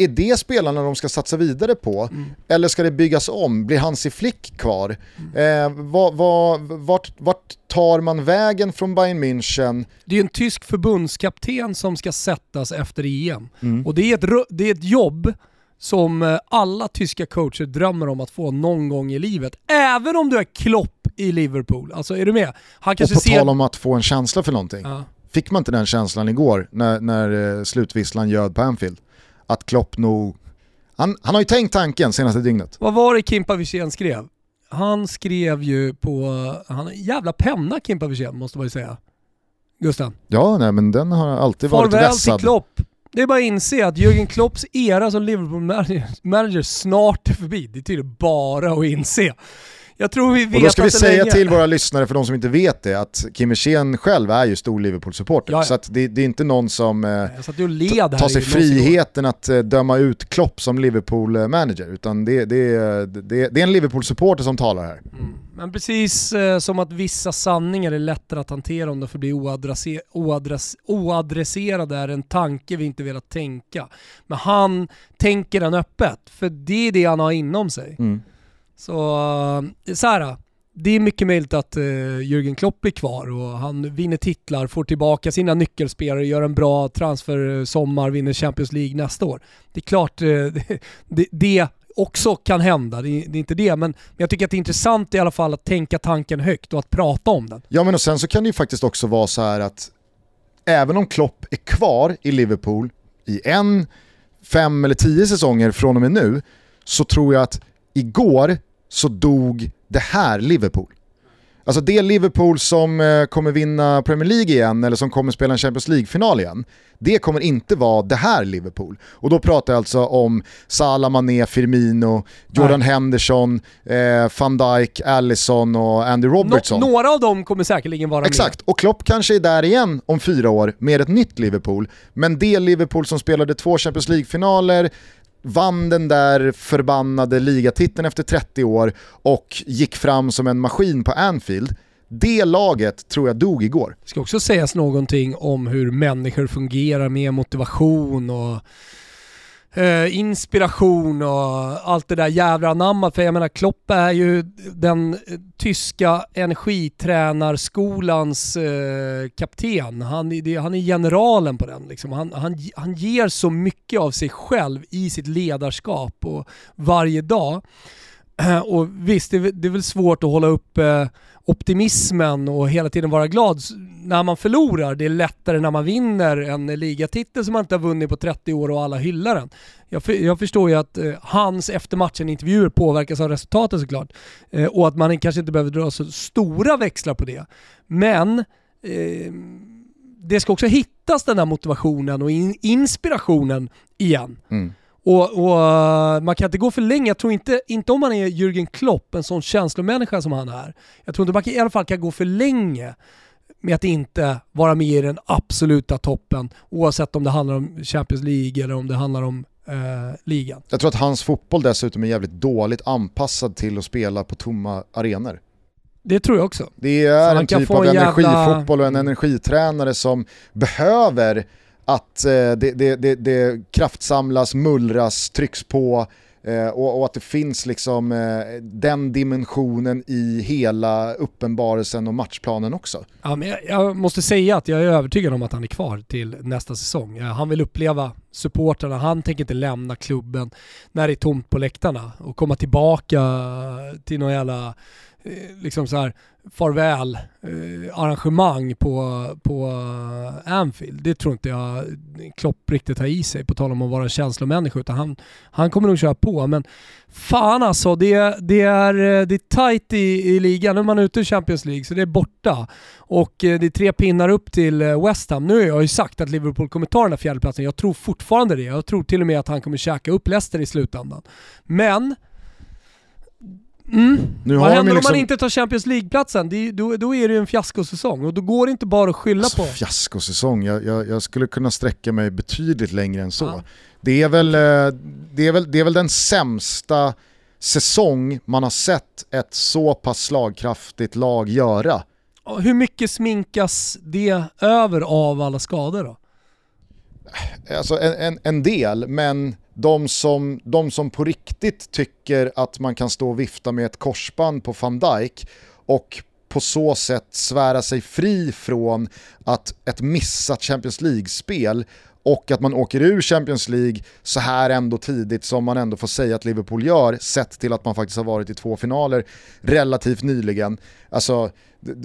Speaker 1: Är det spelarna de ska satsa vidare på? Mm. Eller ska det byggas om? Blir Hansi Flick kvar? Mm. Eh, vad, vad, vart, vart, tar man vägen från Bayern München?
Speaker 2: Det är en tysk förbundskapten som ska sättas efter EM. Mm. Och det är, ett, det är ett jobb som eh, alla tyska coacher drömmer om att få någon gång i livet. Även om du är Klopp i Liverpool. Alltså är du med?
Speaker 1: Han kanske och på ser... tal om att få en känsla för någonting. Ja. Fick man inte den känslan igår när, när eh, slutvisslan ljöd på Anfield? Att Klopp nog... Han, han har ju tänkt tanken senaste dygnet.
Speaker 2: Vad var det Kimpa Wirsén skrev? Han skrev ju på... Han har jävla penna Kimpa Wirsén måste man ju säga. Gusten?
Speaker 1: Ja, nej men den har alltid Farväl varit vässad.
Speaker 2: till Klopp. Det är bara att inse att Jürgen Klopps era som Liverpool-manager snart är förbi. Det är tydligen bara att inse jag tror vi vet
Speaker 1: Och då ska vi säga
Speaker 2: länge.
Speaker 1: till våra lyssnare, för de som inte vet det, att Kim Hirsén själv är ju stor Liverpool-supporter.
Speaker 2: Ja, ja.
Speaker 1: Så det, det är inte någon som eh, tar sig friheten att eh, döma ut Klopp som Liverpool-manager, utan det, det, det, det är en Liverpool-supporter som talar här.
Speaker 2: Mm. Men precis eh, som att vissa sanningar är lättare att hantera om de förblir oadresse- oadress- oadresserade är en tanke vi inte velat tänka. Men han tänker den öppet, för det är det han har inom sig.
Speaker 1: Mm.
Speaker 2: Så, eh, så här, eh, det är mycket möjligt att uh, Jürgen Klopp blir kvar och han vinner titlar, får tillbaka sina nyckelspelare, gör en bra transfersommar, vinner Champions League nästa år. Det är klart eh, det, det också kan hända, det är, det är inte det, men jag tycker att det är intressant i alla fall att tänka tanken högt och att prata om den.
Speaker 1: Ja men och sen så kan det ju faktiskt också vara så här att även om Klopp är kvar i Liverpool i en, fem eller tio säsonger från och med nu så tror jag att igår så dog det här Liverpool. Alltså det Liverpool som eh, kommer vinna Premier League igen eller som kommer spela en Champions League-final igen, det kommer inte vara det här Liverpool. Och då pratar jag alltså om Salah, Mané, Firmino, Jordan Henderson, eh, van Dijk, Allison och Andy Robertson.
Speaker 2: Nå- några av dem kommer säkerligen vara
Speaker 1: Exakt, och Klopp kanske är där igen om fyra år med ett nytt Liverpool. Men det Liverpool som spelade två Champions League-finaler, vann den där förbannade ligatiteln efter 30 år och gick fram som en maskin på Anfield. Det laget tror jag dog igår.
Speaker 2: Det ska också sägas någonting om hur människor fungerar med motivation och eh, inspiration och allt det där jävla namnet. För jag menar Klopp är ju den tyska energitränarskolans eh, kapten. Han, är- det- han är generalen på den. Liksom. Han, han, han ger så mycket av sig själv i sitt ledarskap och varje dag. Och visst, det är, väl- det är väl svårt att hålla upp eh, optimismen och hela tiden vara glad när man förlorar. Det är lättare när man vinner en ligatitel som man inte har vunnit på 30 år och alla hyllar den. Jag, för, jag förstår ju att eh, hans efter matchen-intervjuer påverkas av resultatet såklart. Eh, och att man kanske inte behöver dra så stora växlar på det. Men eh, det ska också hittas den här motivationen och in, inspirationen igen.
Speaker 1: Mm.
Speaker 2: Och, och eh, man kan inte gå för länge. Jag tror inte, inte om man är Jürgen Klopp, en sån känslomänniska som han är. Jag tror inte man kan, i alla fall kan gå för länge med att inte vara med i den absoluta toppen oavsett om det handlar om Champions League eller om det handlar om eh, ligan.
Speaker 1: Jag tror att hans fotboll dessutom är jävligt dåligt anpassad till att spela på tomma arenor.
Speaker 2: Det tror jag också.
Speaker 1: Det är en typ av
Speaker 2: en jävla-
Speaker 1: energifotboll och en energitränare som behöver att eh, det, det, det, det kraftsamlas, mullras, trycks på eh, och, och att det finns liksom eh, den dimensionen i hela uppenbarelsen och matchplanen också.
Speaker 2: Ja, men jag, jag måste säga att jag är övertygad om att han är kvar till nästa säsong. Eh, han vill uppleva supportrarna, han tänker inte lämna klubben när det är tomt på läktarna och komma tillbaka till någon jävla Eh, liksom så här farväl eh, arrangemang på, på eh, Anfield. Det tror inte jag Klopp riktigt har i sig på tal om att vara en känslomänniska utan han, han kommer nog köra på. Men fan alltså, det, det, är, eh, det är tight i, i ligan. Nu är man ute ur Champions League så det är borta. Och det är tre pinnar upp till West Ham. Nu har jag ju sagt att Liverpool kommer ta den här fjärdeplatsen. Jag tror fortfarande det. Jag tror till och med att han kommer käka upp Leicester i slutändan. Men Mm.
Speaker 1: Nu
Speaker 2: Vad händer
Speaker 1: ju
Speaker 2: om
Speaker 1: liksom-
Speaker 2: man inte tar Champions League-platsen? Då, då är det ju en fiaskosäsong och då går det inte bara att skylla
Speaker 1: Alltså,
Speaker 2: på.
Speaker 1: fiaskosäsong, jag, jag, jag skulle kunna sträcka mig betydligt längre än så.
Speaker 2: Ja.
Speaker 1: Det, är väl, eh, det, är väl, det är väl den sämsta säsong man har sett ett så pass slagkraftigt lag göra.
Speaker 2: Hur mycket sminkas det över av alla skador då?
Speaker 1: Alltså en, en, en del, men de som, de som på riktigt tycker att man kan stå och vifta med ett korsband på van Dijk och på så sätt svära sig fri från att ett missat Champions League-spel och att man åker ur Champions League så här ändå tidigt som man ändå får säga att Liverpool gör, sett till att man faktiskt har varit i två finaler relativt nyligen. Alltså,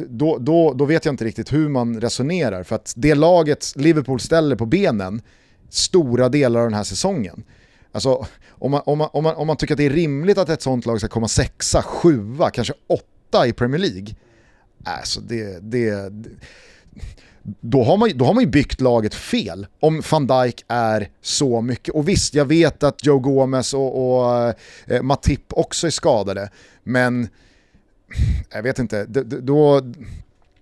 Speaker 1: då, då, då vet jag inte riktigt hur man resonerar, för att det laget Liverpool ställer på benen stora delar av den här säsongen. Alltså, om, man, om, man, om, man, om man tycker att det är rimligt att ett sånt lag ska komma sexa, sjua, kanske åtta i Premier League, alltså det, det, det då har, man, ju- då har man ju byggt laget fel om van Dijk är så mycket. Och visst, jag vet att Joe Gomez och, och eh, Matip också är skadade, men jag vet inte, då,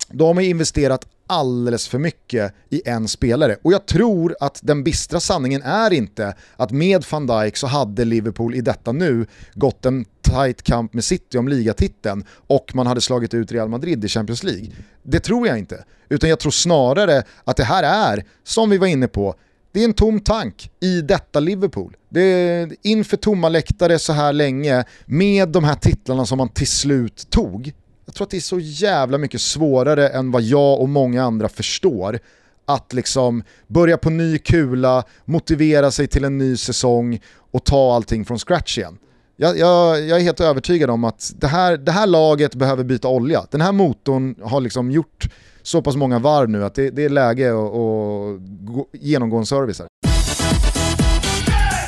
Speaker 1: då har man ju investerat alldeles för mycket i en spelare. Och jag tror att den bistra sanningen är inte att med van Dijk så hade Liverpool i detta nu gått en tight kamp med City om ligatiteln och man hade slagit ut Real Madrid i Champions League. Det tror jag inte. Utan jag tror snarare att det här är, som vi var inne på, det är en tom tank i detta Liverpool. Det är inför tomma läktare så här länge med de här titlarna som man till slut tog jag tror att det är så jävla mycket svårare än vad jag och många andra förstår att liksom börja på ny kula, motivera sig till en ny säsong och ta allting från scratch igen. Jag, jag, jag, är helt övertygad om att det här, det här laget behöver byta olja. Den här motorn har liksom gjort så pass många varv nu att det, det är läge att, att genomgå en service här.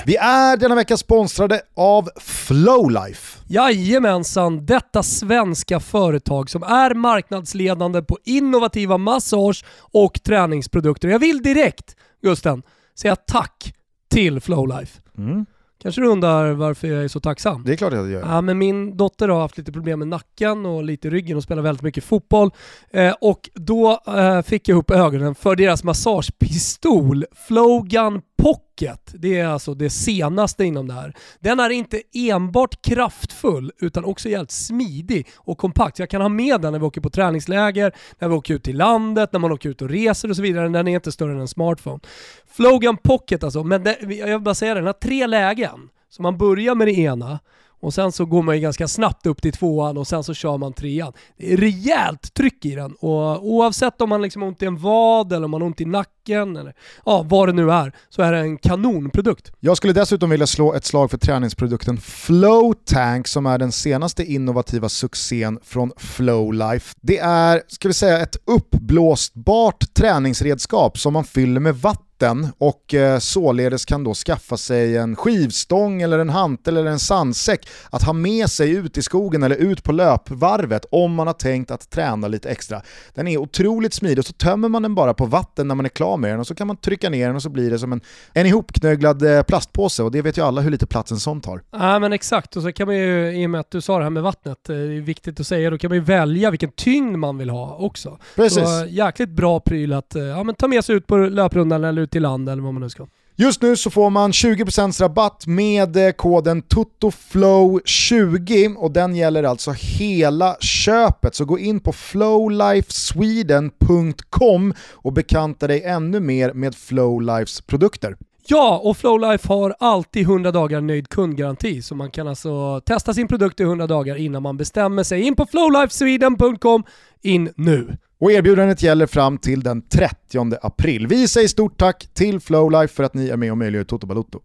Speaker 1: Vi är denna vecka sponsrade av Flowlife.
Speaker 2: Jajamensan, detta svenska företag som är marknadsledande på innovativa massage och träningsprodukter. Jag vill direkt, Gusten, säga tack till Flowlife. Mm. Kanske du undrar varför jag är så tacksam?
Speaker 1: Det är klart att jag gör.
Speaker 2: Ja, men min dotter har haft lite problem med nacken och lite i ryggen och spelar väldigt mycket fotboll. Eh, och då eh, fick jag upp ögonen för deras massagepistol, Flogan Pocket. Det är alltså det senaste inom det här. Den är inte enbart kraftfull utan också jävligt smidig och kompakt. Jag kan ha med den när vi åker på träningsläger, när vi åker ut till landet, när man åker ut och reser och så vidare. Den är inte större än en smartphone. Flogan Pocket alltså, men det, jag vill bara säga det, den har tre lägen. Så man börjar med det ena och sen så går man ju ganska snabbt upp till tvåan och sen så kör man trean. Det är rejält tryck i den och oavsett om man liksom har ont i en vad eller om man har ont i nacken eller ja, vad det nu är, så är det en kanonprodukt.
Speaker 1: Jag skulle dessutom vilja slå ett slag för träningsprodukten Flow Tank som är den senaste innovativa succén från Flowlife. Det är, ska vi säga, ett uppblåsbart träningsredskap som man fyller med vatten vatten och eh, således kan då skaffa sig en skivstång eller en hantel eller en sandsäck att ha med sig ut i skogen eller ut på löpvarvet om man har tänkt att träna lite extra. Den är otroligt smidig och så tömmer man den bara på vatten när man är klar med den och så kan man trycka ner den och så blir det som en, en ihopknögglad eh, plastpåse och det vet ju alla hur lite plats en sån tar.
Speaker 2: Ja men exakt och så kan man ju, i och med att du sa det här med vattnet, eh, det är viktigt att säga, då kan man ju välja vilken tyngd man vill ha också.
Speaker 1: Precis.
Speaker 2: Så jäkligt bra pryl att ja, men ta med sig ut på löprundan eller ut till land eller vad man nu ska.
Speaker 1: Just nu så får man 20% rabatt med eh, koden TOTOFLOW20 och den gäller alltså hela köpet. Så gå in på flowlifesweden.com och bekanta dig ännu mer med Flowlifes produkter.
Speaker 2: Ja, och Flowlife har alltid 100 dagar nöjd kundgaranti så man kan alltså testa sin produkt i 100 dagar innan man bestämmer sig. In på flowlifesweden.com, in nu!
Speaker 1: Och erbjudandet gäller fram till den 30 april. Vi säger stort tack till Flowlife för att ni är med och möjliggör Toto Balotto.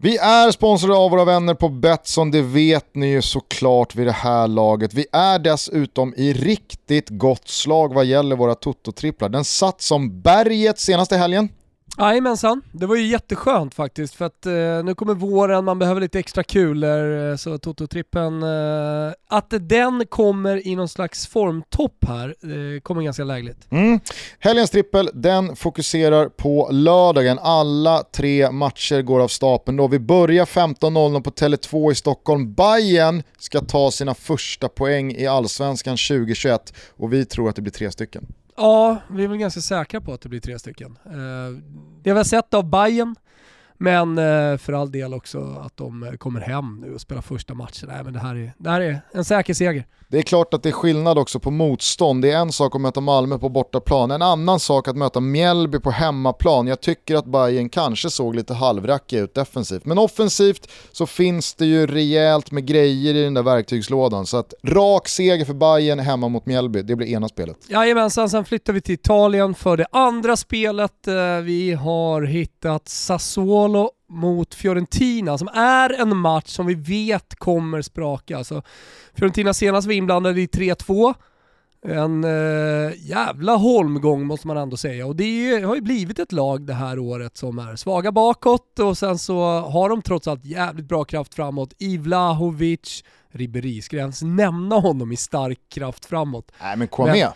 Speaker 1: Vi är sponsrade av våra vänner på Betsson, det vet ni ju såklart vid det här laget. Vi är dessutom i riktigt gott slag vad gäller våra Toto-tripplar. Den satt som berget senaste helgen.
Speaker 2: Jajamensan, det var ju jätteskönt faktiskt för att eh, nu kommer våren, man behöver lite extra kulor, eh, så Toto-trippen, eh, att den kommer i någon slags formtopp här eh, kommer ganska lägligt.
Speaker 1: Mm. Helgens trippel, den fokuserar på lördagen. Alla tre matcher går av stapeln då. Vi börjar 15.00 på Tele2 i Stockholm. Bayern ska ta sina första poäng i Allsvenskan 2021 och vi tror att det blir tre stycken.
Speaker 2: Ja, vi är väl ganska säkra på att det blir tre stycken. Eh, det vi har sett av Bayern men eh, för all del också att de eh, kommer hem nu och spelar första matchen. Nej, men det, här är, det här är en säker seger.
Speaker 1: Det är klart att det är skillnad också på motstånd. Det är en sak att möta Malmö på bortaplan, en annan sak att möta Mjällby på hemmaplan. Jag tycker att Bayern kanske såg lite halvrackiga ut defensivt. Men offensivt så finns det ju rejält med grejer i den där verktygslådan. Så att rak seger för Bayern hemma mot Mjällby, det blir ena spelet.
Speaker 2: Jajamensan, sen flyttar vi till Italien för det andra spelet. Eh, vi har hittat Sassuolo mot Fiorentina som är en match som vi vet kommer spraka. Alltså, Fiorentina senast var inblandade i 3-2. En äh, jävla holmgång måste man ändå säga och det ju, har ju blivit ett lag det här året som är svaga bakåt och sen så har de trots allt jävligt bra kraft framåt. Ivlahovic, Ribéry, ska jag ens nämna honom i stark kraft framåt?
Speaker 1: Nej men kom med.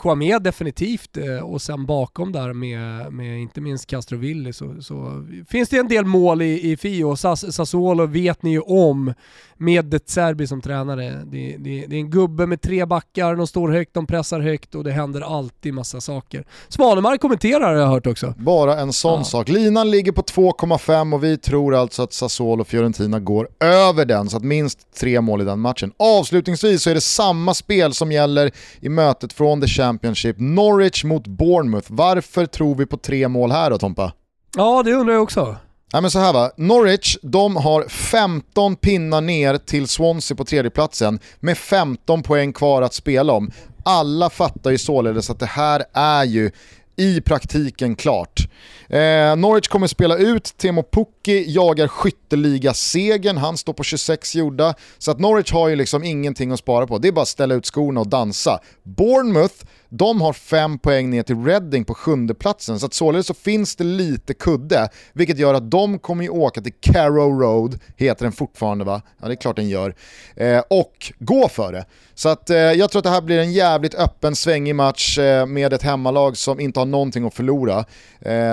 Speaker 2: Kouame definitivt eh, och sen bakom där med, med inte minst Castrovilli så, så finns det en del mål i, i Fio. Sass, Sassuolo vet ni ju om med De Zerbi som tränare. Det, det, det, är en gubbe med tre backar, de står högt, de pressar högt och det händer alltid massa saker. Svanemark kommenterar har jag hört också.
Speaker 1: Bara en sån ja. sak. Linan ligger på 2,5 och vi tror alltså att Sassuolo och Fiorentina går över den, så att minst tre mål i den matchen. Avslutningsvis så är det samma spel som gäller i mötet från The Championship, Norwich mot Bournemouth. Varför tror vi på tre mål här då Tompa?
Speaker 2: Ja, det undrar jag också.
Speaker 1: Nej men så här va, Norwich de har 15 pinnar ner till Swansea på tredjeplatsen med 15 poäng kvar att spela om. Alla fattar ju således att det här är ju i praktiken klart. Eh, Norwich kommer spela ut, Temo Pukki jagar skytteliga-segern, han står på 26 gjorda. Så att Norwich har ju liksom ingenting att spara på, det är bara att ställa ut skorna och dansa. Bournemouth, de har fem poäng ner till Reading på sjunde platsen så att således så finns det lite kudde, vilket gör att de kommer ju åka till Carrow Road, heter den fortfarande va? Ja det är klart den gör. Eh, och gå för det. Så att, eh, jag tror att det här blir en jävligt öppen, svängig match eh, med ett hemmalag som inte har någonting att förlora. Eh,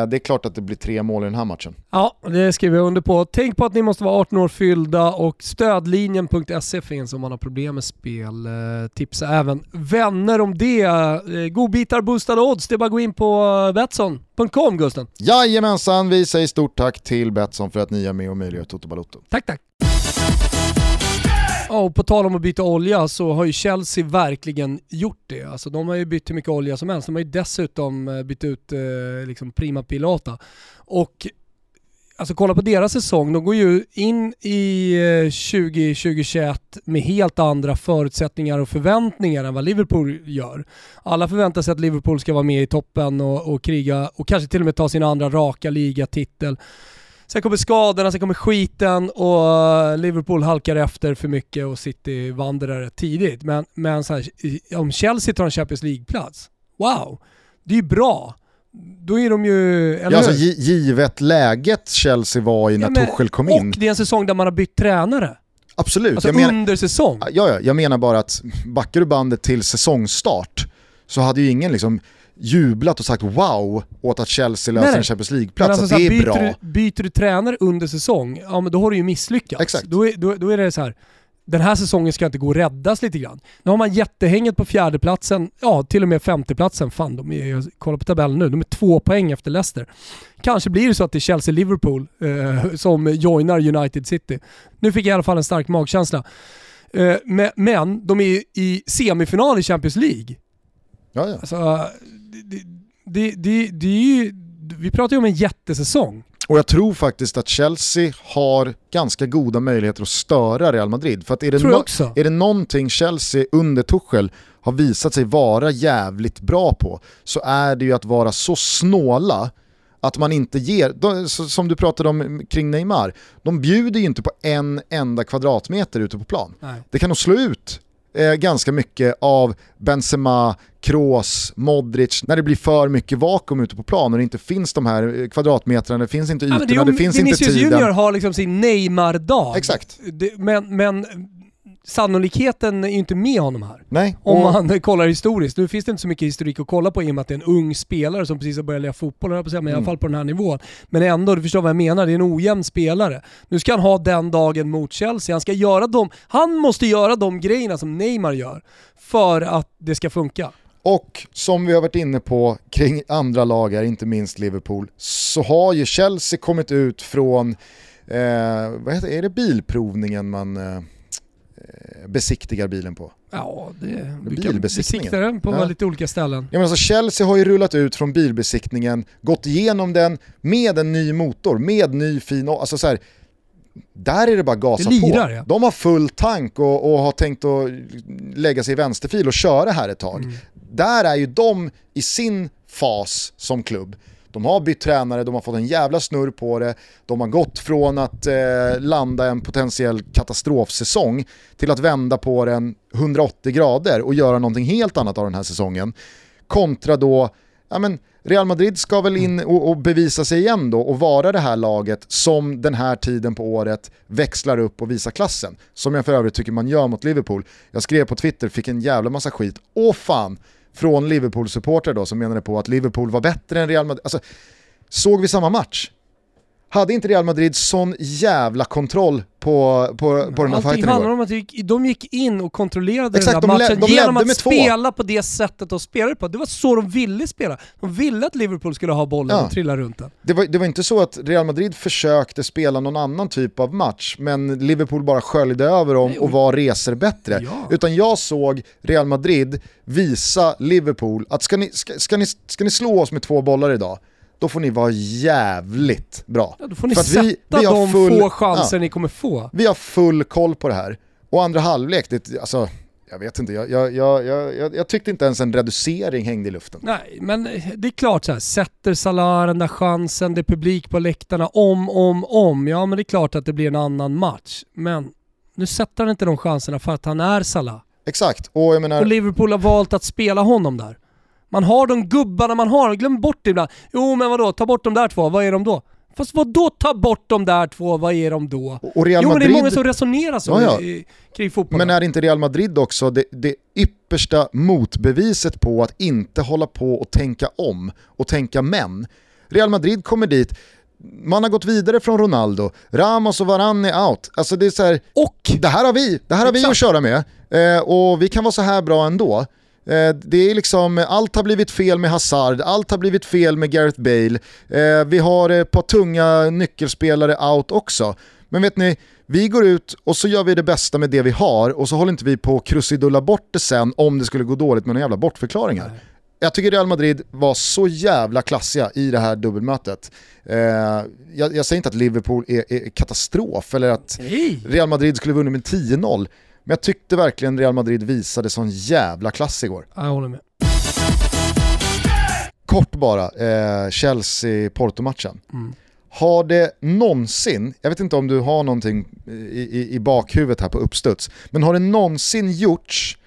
Speaker 1: det är klart att det blir tre mål i den här matchen.
Speaker 2: Ja, det skriver jag under på. Tänk på att ni måste vara 18 år fyllda och stödlinjen.se finns om man har problem med spel. Eh, tipsa även vänner om det. Eh, godbitar, boostade odds, det är bara att gå in på Betsson.com Gusten.
Speaker 1: Jajamensan, vi säger stort tack till Betsson för att ni är med och möjliggör Toto Balotto.
Speaker 2: Tack tack. Ja, och på tal om att byta olja så har ju Chelsea verkligen gjort det. Alltså, de har ju bytt hur mycket olja som helst. De har ju dessutom eh, bytt ut eh, liksom Prima Pilata. Och alltså kolla på deras säsong, de går ju in i eh, 2021 med helt andra förutsättningar och förväntningar än vad Liverpool gör. Alla förväntar sig att Liverpool ska vara med i toppen och, och kriga och kanske till och med ta sin andra raka ligatitel. Sen kommer skadorna, sen kommer skiten och eh, Liverpool halkar efter för mycket och City vandrar rätt tidigt. Men, men så här, om Chelsea tar en Champions League-plats, wow, det är ju bra. Då är de ju...
Speaker 1: Eller ja, alltså, givet läget Chelsea var i när ja, Tuchel kom in.
Speaker 2: Och det är en säsong där man har bytt tränare.
Speaker 1: Absolut.
Speaker 2: Alltså jag menar, under säsong.
Speaker 1: Ja, ja, jag menar bara att backar du bandet till säsongstart så hade ju ingen liksom jublat och sagt wow åt att Chelsea löser en Champions League-plats. Alltså, det är
Speaker 2: byter
Speaker 1: bra.
Speaker 2: Du, byter du tränare under säsong, ja men då har du ju misslyckats.
Speaker 1: Exakt.
Speaker 2: Då, är, då, då är det så här. Den här säsongen ska inte gå att räddas lite grann. Nu har man jättehänget på fjärdeplatsen, ja till och med femteplatsen. Fan, de är, jag kollar på tabellen nu, de är två poäng efter Leicester. Kanske blir det så att det är Chelsea-Liverpool eh, som joinar United City. Nu fick jag i alla fall en stark magkänsla. Eh, men, men de är i semifinal i Champions League.
Speaker 1: Ja, ja.
Speaker 2: Alltså, det, det, det, det är ju, vi pratar ju om en jättesäsong.
Speaker 1: Och jag tror faktiskt att Chelsea har ganska goda möjligheter att störa Real Madrid. För att är det, no är det någonting Chelsea under Tuchel har visat sig vara jävligt bra på så är det ju att vara så snåla att man inte ger, som du pratade om kring Neymar, de bjuder ju inte på en enda kvadratmeter ute på plan. Nej. Det kan nog slå ut eh, ganska mycket av Benzema, Kroos, Modric, när det blir för mycket vakuum ute på plan och det inte finns de här eh, kvadratmetrarna, det finns inte ytorna, ja, det, det, finns
Speaker 2: Vinicius
Speaker 1: inte tiden.
Speaker 2: Junior har liksom sin Neymar-dag.
Speaker 1: Exakt.
Speaker 2: men, men sannolikheten är ju inte med honom här.
Speaker 1: Nej.
Speaker 2: Om man kollar historiskt. Nu finns det inte så mycket historik att kolla på i och med att det är en ung spelare som precis har börjat lira fotboll, på säga, men i alla mm. fall på den här nivån. Men ändå, du förstår vad jag menar, det är en ojämn spelare. Nu ska han ha den dagen mot Chelsea. Han, ska göra dem, han måste göra de grejerna som Neymar gör för att det ska funka.
Speaker 1: Och som vi har varit inne på kring andra lagar, inte minst Liverpool, så har ju Chelsea kommit ut från, eh, vad heter, är det bilprovningen man eh, besiktigar bilen på?
Speaker 2: Ja, det bilbesiktningen. den på ja. lite olika ställen.
Speaker 1: Ja, men alltså Chelsea har ju rullat ut från bilbesiktningen, gått igenom den med en ny motor, med ny fin, alltså så här, där är det bara gasa lirar, på. Ja. De har full tank och, och, har tänkt att lägga sig i vänsterfil och köra här ett tag. Mm. Där är ju de i sin fas som klubb. De har bytt tränare, de har fått en jävla snurr på det, de har gått från att eh, landa en potentiell katastrofsäsong till att vända på den 180 grader och göra någonting helt annat av den här säsongen. Kontra då, ja men Real Madrid ska väl in och, och, bevisa sig igen då och vara det här laget som den här tiden på året växlar upp och visar klassen. Som jag för övrigt tycker man gör mot Liverpool. Jag skrev på Twitter, fick en jävla massa skit. Åh fan, från Liverpool-supportrar då som menade på att Liverpool var bättre än Real Madrid. Alltså, såg vi samma match? Hade inte Real Madrid sån jävla kontroll på, på, på den här fighten
Speaker 2: handlar om att de gick in och kontrollerade
Speaker 1: Exakt,
Speaker 2: den här
Speaker 1: de
Speaker 2: matchen
Speaker 1: de
Speaker 2: genom att
Speaker 1: två.
Speaker 2: spela på det sättet de spelade på. Det var så de ville spela. De ville att Liverpool skulle ha bollen
Speaker 1: Ja.
Speaker 2: och trilla runt den.
Speaker 1: Det var, det var inte så att Real Madrid försökte spela någon annan typ av match, men Liverpool bara sköljde över dem
Speaker 2: Nej,
Speaker 1: och
Speaker 2: och-
Speaker 1: var reser bättre.
Speaker 2: Ja.
Speaker 1: Utan jag såg Real Madrid visa Liverpool att ska ni, ska, ska, ni, ska ni slå oss med två bollar idag, då får ni vara jävligt bra.
Speaker 2: Ja, då får ni
Speaker 1: För
Speaker 2: sätta
Speaker 1: vi- vi har
Speaker 2: de
Speaker 1: full-
Speaker 2: få chanser
Speaker 1: ja.
Speaker 2: ni kommer få.
Speaker 1: Vi har full koll på det här. Och andra halvlek, det, alltså, jag vet inte, jag, jag, jag, jag, jag tyckte inte ens en reducering hängde i luften.
Speaker 2: Nej, men det är klart så här. sätter Salah den där chansen, det är publik på läktarna om, om, om. Ja men det är klart att det blir en annan match. Men nu sätter han inte de chanserna för att han är Salah.
Speaker 1: Exakt, och jag menar...
Speaker 2: Och Liverpool har valt att spela honom där. Man har de gubbarna man har, glöm bort det ibland. Jo men vadå, ta bort de där två, vad är de då? Fast vadå ta bort de där två, vad är de då?
Speaker 1: Och Real
Speaker 2: jo men det är många som resonerar så
Speaker 1: Ja, ja.
Speaker 2: i, kring fotboll.
Speaker 1: Men är inte Real Madrid också det, det yppersta motbeviset på att inte hålla på och tänka om och tänka men? Real Madrid kommer dit, man har gått vidare från Ronaldo, Ramos och Varane är out. Alltså det är så här,
Speaker 2: och
Speaker 1: det här har vi, det här har vi att köra med eh, och vi kan vara så här bra ändå. Eh, det är liksom, allt har blivit fel med Hazard, allt har blivit fel med Gareth Bale, eh, vi har ett par tunga nyckelspelare out också. Men vet ni, vi går ut och så gör vi det bästa med det vi har och så håller inte vi på att krusidulla bort det sen om det skulle gå dåligt med några jävla bortförklaringar. Jag tycker Real Madrid var så jävla klassiga i det här dubbelmötet. Eh, jag, jag säger inte att Liverpool är, är katastrof eller att
Speaker 2: Nej.
Speaker 1: Real Madrid skulle vunnit med 10-0. Men jag tyckte verkligen Real Madrid visade sån jävla klass igår.
Speaker 2: Ja, Jag håller med.
Speaker 1: Kort bara, eh, Chelsea-Porto-matchen.
Speaker 2: Mm.
Speaker 1: Har det någonsin, jag vet inte om du har någonting i, i, i bakhuvudet här på uppstuds, men har det någonsin gjorts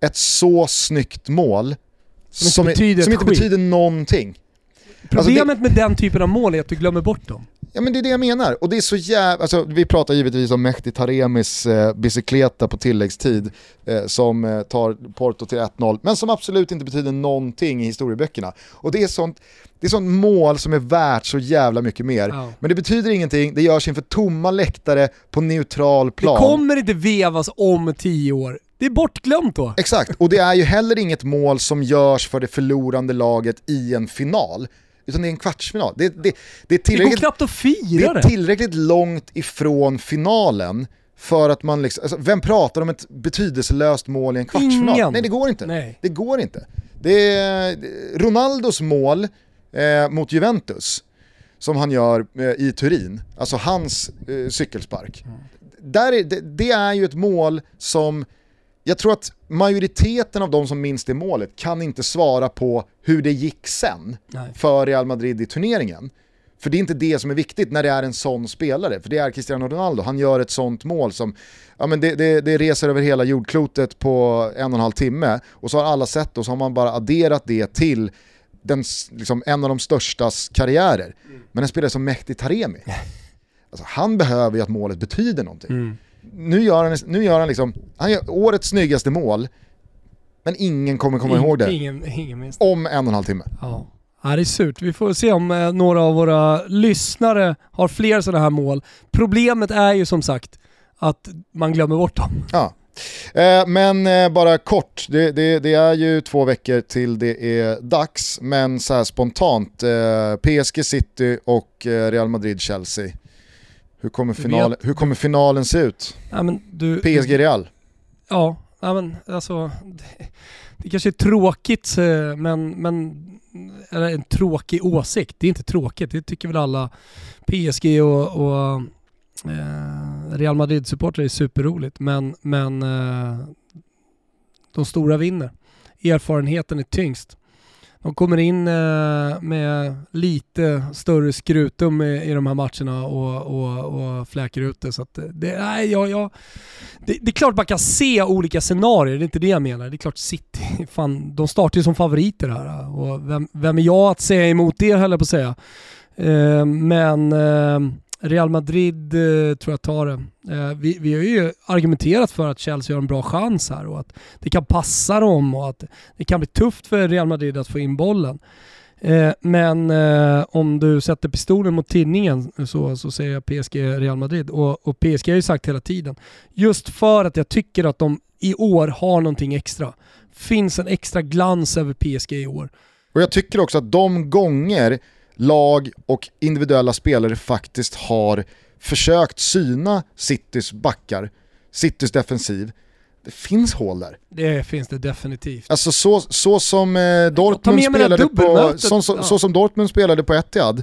Speaker 1: ett så snyggt mål
Speaker 2: Som inte
Speaker 1: som,
Speaker 2: betyder
Speaker 1: som inte
Speaker 2: skit.
Speaker 1: betyder någonting?
Speaker 2: Problemet med den typen av mål är att du glömmer bort dem.
Speaker 1: Ja men det är det jag menar, och det är så jävla, alltså, vi pratar givetvis om Mehdi Taremis eh, bicykleta på tilläggstid eh, som eh, tar Porto till 1-0, men som absolut inte betyder någonting i historieböckerna. Och det är sånt, det är sånt mål som är värt så jävla mycket mer.
Speaker 2: Ja.
Speaker 1: Men det betyder ingenting, det görs inför tomma läktare på neutral
Speaker 2: Det
Speaker 1: plan.
Speaker 2: kommer inte vevas om tio år. Det är bortglömt då.
Speaker 1: Exakt, och det är ju heller inget mål som görs för det förlorande laget i en final, utan det är en kvartsfinal. Det, det, det är
Speaker 2: Det går
Speaker 1: tillräckligt
Speaker 2: knappt att
Speaker 1: Det
Speaker 2: fira
Speaker 1: är
Speaker 2: det.
Speaker 1: tillräckligt långt ifrån finalen för att man liksom, alltså, vem pratar om ett betydelselöst mål i en kvartsfinal?
Speaker 2: Ingen.
Speaker 1: Nej det går inte.
Speaker 2: Nej.
Speaker 1: Det går inte. Det är Ronaldos mål eh, mot Juventus som han gör eh, i Turin, alltså hans eh, cykelspark. Där är, det, det är ju ett mål som jag tror att majoriteten av de som minns det målet kan inte svara på hur det gick sen
Speaker 2: Nej.
Speaker 1: för Real Madrid i turneringen. För det är inte det som är viktigt när det är en sån spelare, för det är Cristiano Ronaldo. Han gör ett sånt mål som, ja men det, det, det reser över hela jordklotet på en och en halv timme och så har alla sett det och så har man bara adderat det till den, liksom, en av de störstas karriärer. Men en spelare som Mehdi Taremi, alltså, han behöver ju att målet betyder någonting.
Speaker 2: Mm.
Speaker 1: Nu gör han, nu gör han liksom, han gör årets snyggaste mål, men ingen kommer komma ihåg det
Speaker 2: Ingen, ingen minns
Speaker 1: om en och en halv timme.
Speaker 2: Ja. ja, det är surt. Vi får se om eh, några av våra lyssnare har fler sådana här mål. Problemet är ju som sagt att man glömmer bort dem.
Speaker 1: Ja. Eh, men eh, bara kort, det, det, det är ju två veckor till det är dags, men så här spontant, PSG City och Real Madrid-Chelsea. Hur kommer,
Speaker 2: vet-
Speaker 1: hur kommer finalen se ut?
Speaker 2: Ja, du,
Speaker 1: PSG-Real?
Speaker 2: Ja, ja men alltså det, det kanske är tråkigt eh, men, men eller en tråkig åsikt. Det är inte tråkigt, det tycker väl alla PSG och, och eh, Real Madrid-supportrar är superroligt men, men eh, de stora vinner. Erfarenheten är tyngst. De kommer in eh, med lite större skrutum i, de här matcherna och, och, och fläker ut det. Så att eh, det, nej, jag, jag, det, det är klart man kan se olika scenarier, det är inte det jag menar. Det är klart City, fan, de startar ju som favoriter här. Eh, och vem, vem är jag att säga emot det höll jag på att säga. Men Real Madrid eh, tror jag tar det. Eh, vi, vi har ju argumenterat för att Chelsea har en bra chans här och att det kan passa dem och att det kan bli tufft för Real Madrid att få in bollen. Eh, men eh, om du sätter pistolen mot tinningen så, så säger jag PSG Real Madrid. Och, och PSG har ju sagt hela tiden, just för att jag tycker att de i år har någonting extra. Finns en extra glans över PSG i år.
Speaker 1: Och jag tycker också att de gånger lag och individuella spelare faktiskt har försökt syna Citys backar, Citys defensiv, det finns hål där.
Speaker 2: Det finns det definitivt.
Speaker 1: Alltså så, så som eh, Dortmund spelade på, så, så, ja. så, som Dortmund spelade på Etihad.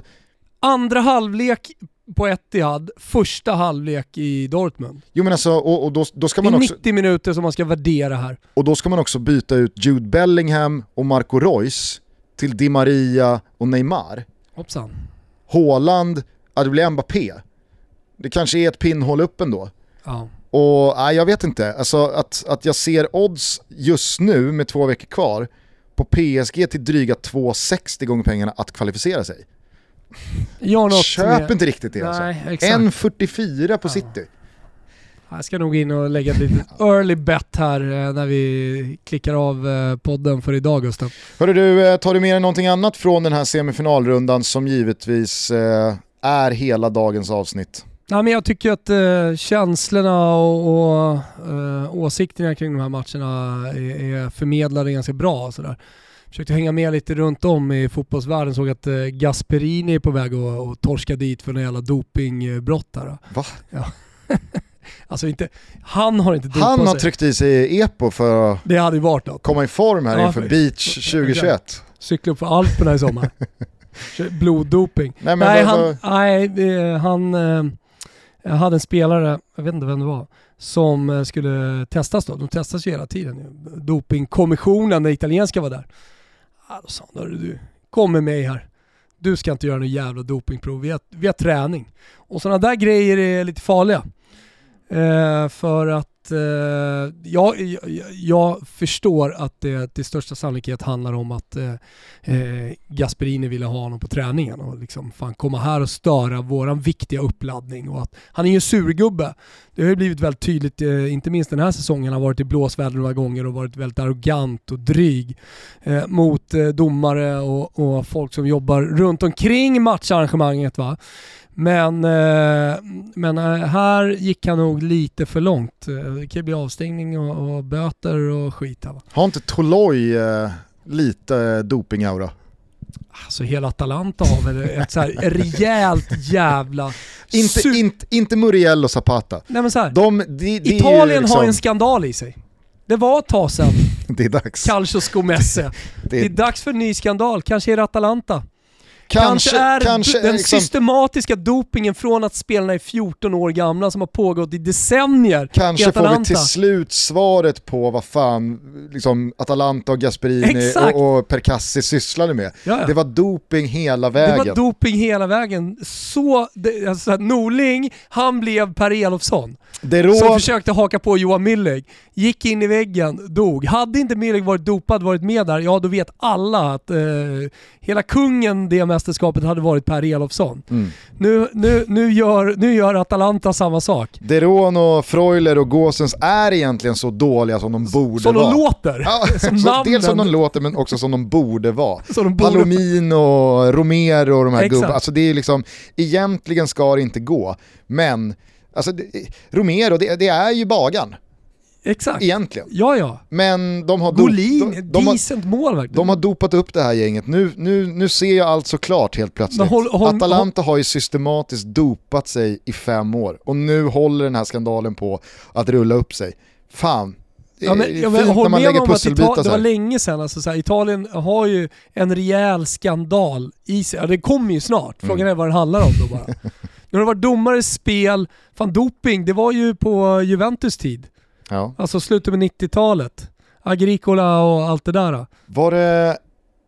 Speaker 2: Andra halvlek på Etihad, första halvlek i Dortmund.
Speaker 1: Jo men alltså, och, och då, då ska man
Speaker 2: det är
Speaker 1: också...
Speaker 2: 90 minuter som man ska värdera här.
Speaker 1: Och då ska man också byta ut Jude Bellingham och Marco Reus till Di Maria och Neymar.
Speaker 2: Hoppsan.
Speaker 1: Haaland, ja det blir Mbappé. Det kanske är ett pinnhål upp ändå.
Speaker 2: Ja.
Speaker 1: Och nej, jag vet inte, alltså att, att jag ser odds just nu med två veckor kvar på PSG till dryga 2,60 gånger pengarna att kvalificera sig. Köp med... inte riktigt det nej, alltså. 1,44 på ja. City.
Speaker 2: Jag ska nog in och lägga ett litet early bet här eh, när vi klickar av eh, podden för idag Gustav.
Speaker 1: Hörru du, eh, tar du med dig någonting annat från den här semifinalrundan som givetvis är hela dagens avsnitt?
Speaker 2: Ja, men jag tycker att eh, känslorna och, och eh, åsikterna kring de här matcherna är, är förmedlade ganska bra. Sådär. Försökte hänga med lite runt om i fotbollsvärlden, såg att eh, Gasperini är på väg att, torska dit för några jävla dopingbrott här.
Speaker 1: Va?
Speaker 2: Ja. alltså inte, han har inte
Speaker 1: Han har
Speaker 2: sig.
Speaker 1: tryckt i sig EPO för att
Speaker 2: det hade varit något.
Speaker 1: komma i form här ja, inför Beach 2021.
Speaker 2: Cykla upp för Alperna i sommar. Bloddoping.
Speaker 1: Nej, nej,
Speaker 2: han, nej, han, jag hade en spelare, jag vet inte vem det var, som eh, skulle testas då. De testas ju hela tiden. Dopingkommissionen, den italienska var där. Ja, då sa han, du, kom med mig här. Du ska inte göra någon jävla dopingprov, vi har, vi har träning. Och sådana där grejer är lite farliga. Eh, för att eh, jag, jag, förstår att det till största sannolikhet handlar om att eh, eh, Gasperini ville ha honom på träningen och liksom fan komma här och störa våran viktiga uppladdning och att han är ju en surgubbe. Det har ju blivit väldigt tydligt, eh, inte minst den här säsongen, han har varit i blåsväder några gånger och varit väldigt arrogant och dryg eh, mot eh, domare och, och, folk som jobbar runt omkring matcharrangemanget. Va? Men, eh, men eh, här gick han nog lite för långt. Eh, det kan bli avstängning och, och böter och skit. Här,
Speaker 1: Har inte Toloi lite dopingaura?
Speaker 2: Alltså hela Atalanta har väl ett så här rejält jävla...
Speaker 1: inte, inte, inte Muriel och Zapata.
Speaker 2: Nej men så här,
Speaker 1: de, de, de
Speaker 2: Italien
Speaker 1: liksom...
Speaker 2: har en skandal i sig. Det var ett tag sedan.
Speaker 1: det är dags.
Speaker 2: Calcio Scomesse. det, det är dags för en ny skandal, kanske är det Atalanta. Kanske, kanske är kanske, den liksom, systematiska dopingen från att spelarna är 14 år gamla som har pågått i decennier
Speaker 1: Kanske får vi till slut svaret på vad fan liksom, Atalanta och Gasperini och, och Percassi sysslade med. Jaja. Det var doping hela vägen.
Speaker 2: Det var doping hela vägen. Så, det, alltså, Norling, han blev Per Elofsson. Rå... Som försökte haka på Johan Millig, gick in i väggen, dog. Hade inte Millig varit dopad, varit med där, ja då vet alla att eh, hela kungen det mästerskapet hade varit Per Elofsson. Mm. Nu, nu, nu, gör, nu gör Atalanta samma sak.
Speaker 1: Deron och Freuler och Gåsens är egentligen så dåliga som de borde
Speaker 2: som
Speaker 1: vara.
Speaker 2: Som de låter.
Speaker 1: Ja, så, dels som de låter men också som de borde vara. De borde... Palomino, Romero och de här gubbarna. Alltså det är liksom, egentligen ska det inte gå, men Alltså, Romero, det, det, är ju bagan.
Speaker 2: Exakt.
Speaker 1: Egentligen.
Speaker 2: Ja, ja.
Speaker 1: Men de har,
Speaker 2: Golin, de, de, decent mål verkligen.
Speaker 1: De har dopat upp det här gänget. Nu, nu, nu ser jag allt så klart helt plötsligt. Håll, håll, Atalanta håll. har ju systematiskt dopat sig i fem år och nu håller den här skandalen på att rulla upp sig. Fan, ja, men, ja, men, fint när man lägger pusselbitar
Speaker 2: Det var länge sedan, alltså, så här, Italien har ju en rejäl skandal i sig. Ja, det kommer ju snart, frågan mm. är vad den handlar om då bara. Nu har det varit domare, spel, fan doping, det var ju på Juventus tid. Ja. Alltså slutet på 90-talet. Agricola och allt det där.
Speaker 1: Var det,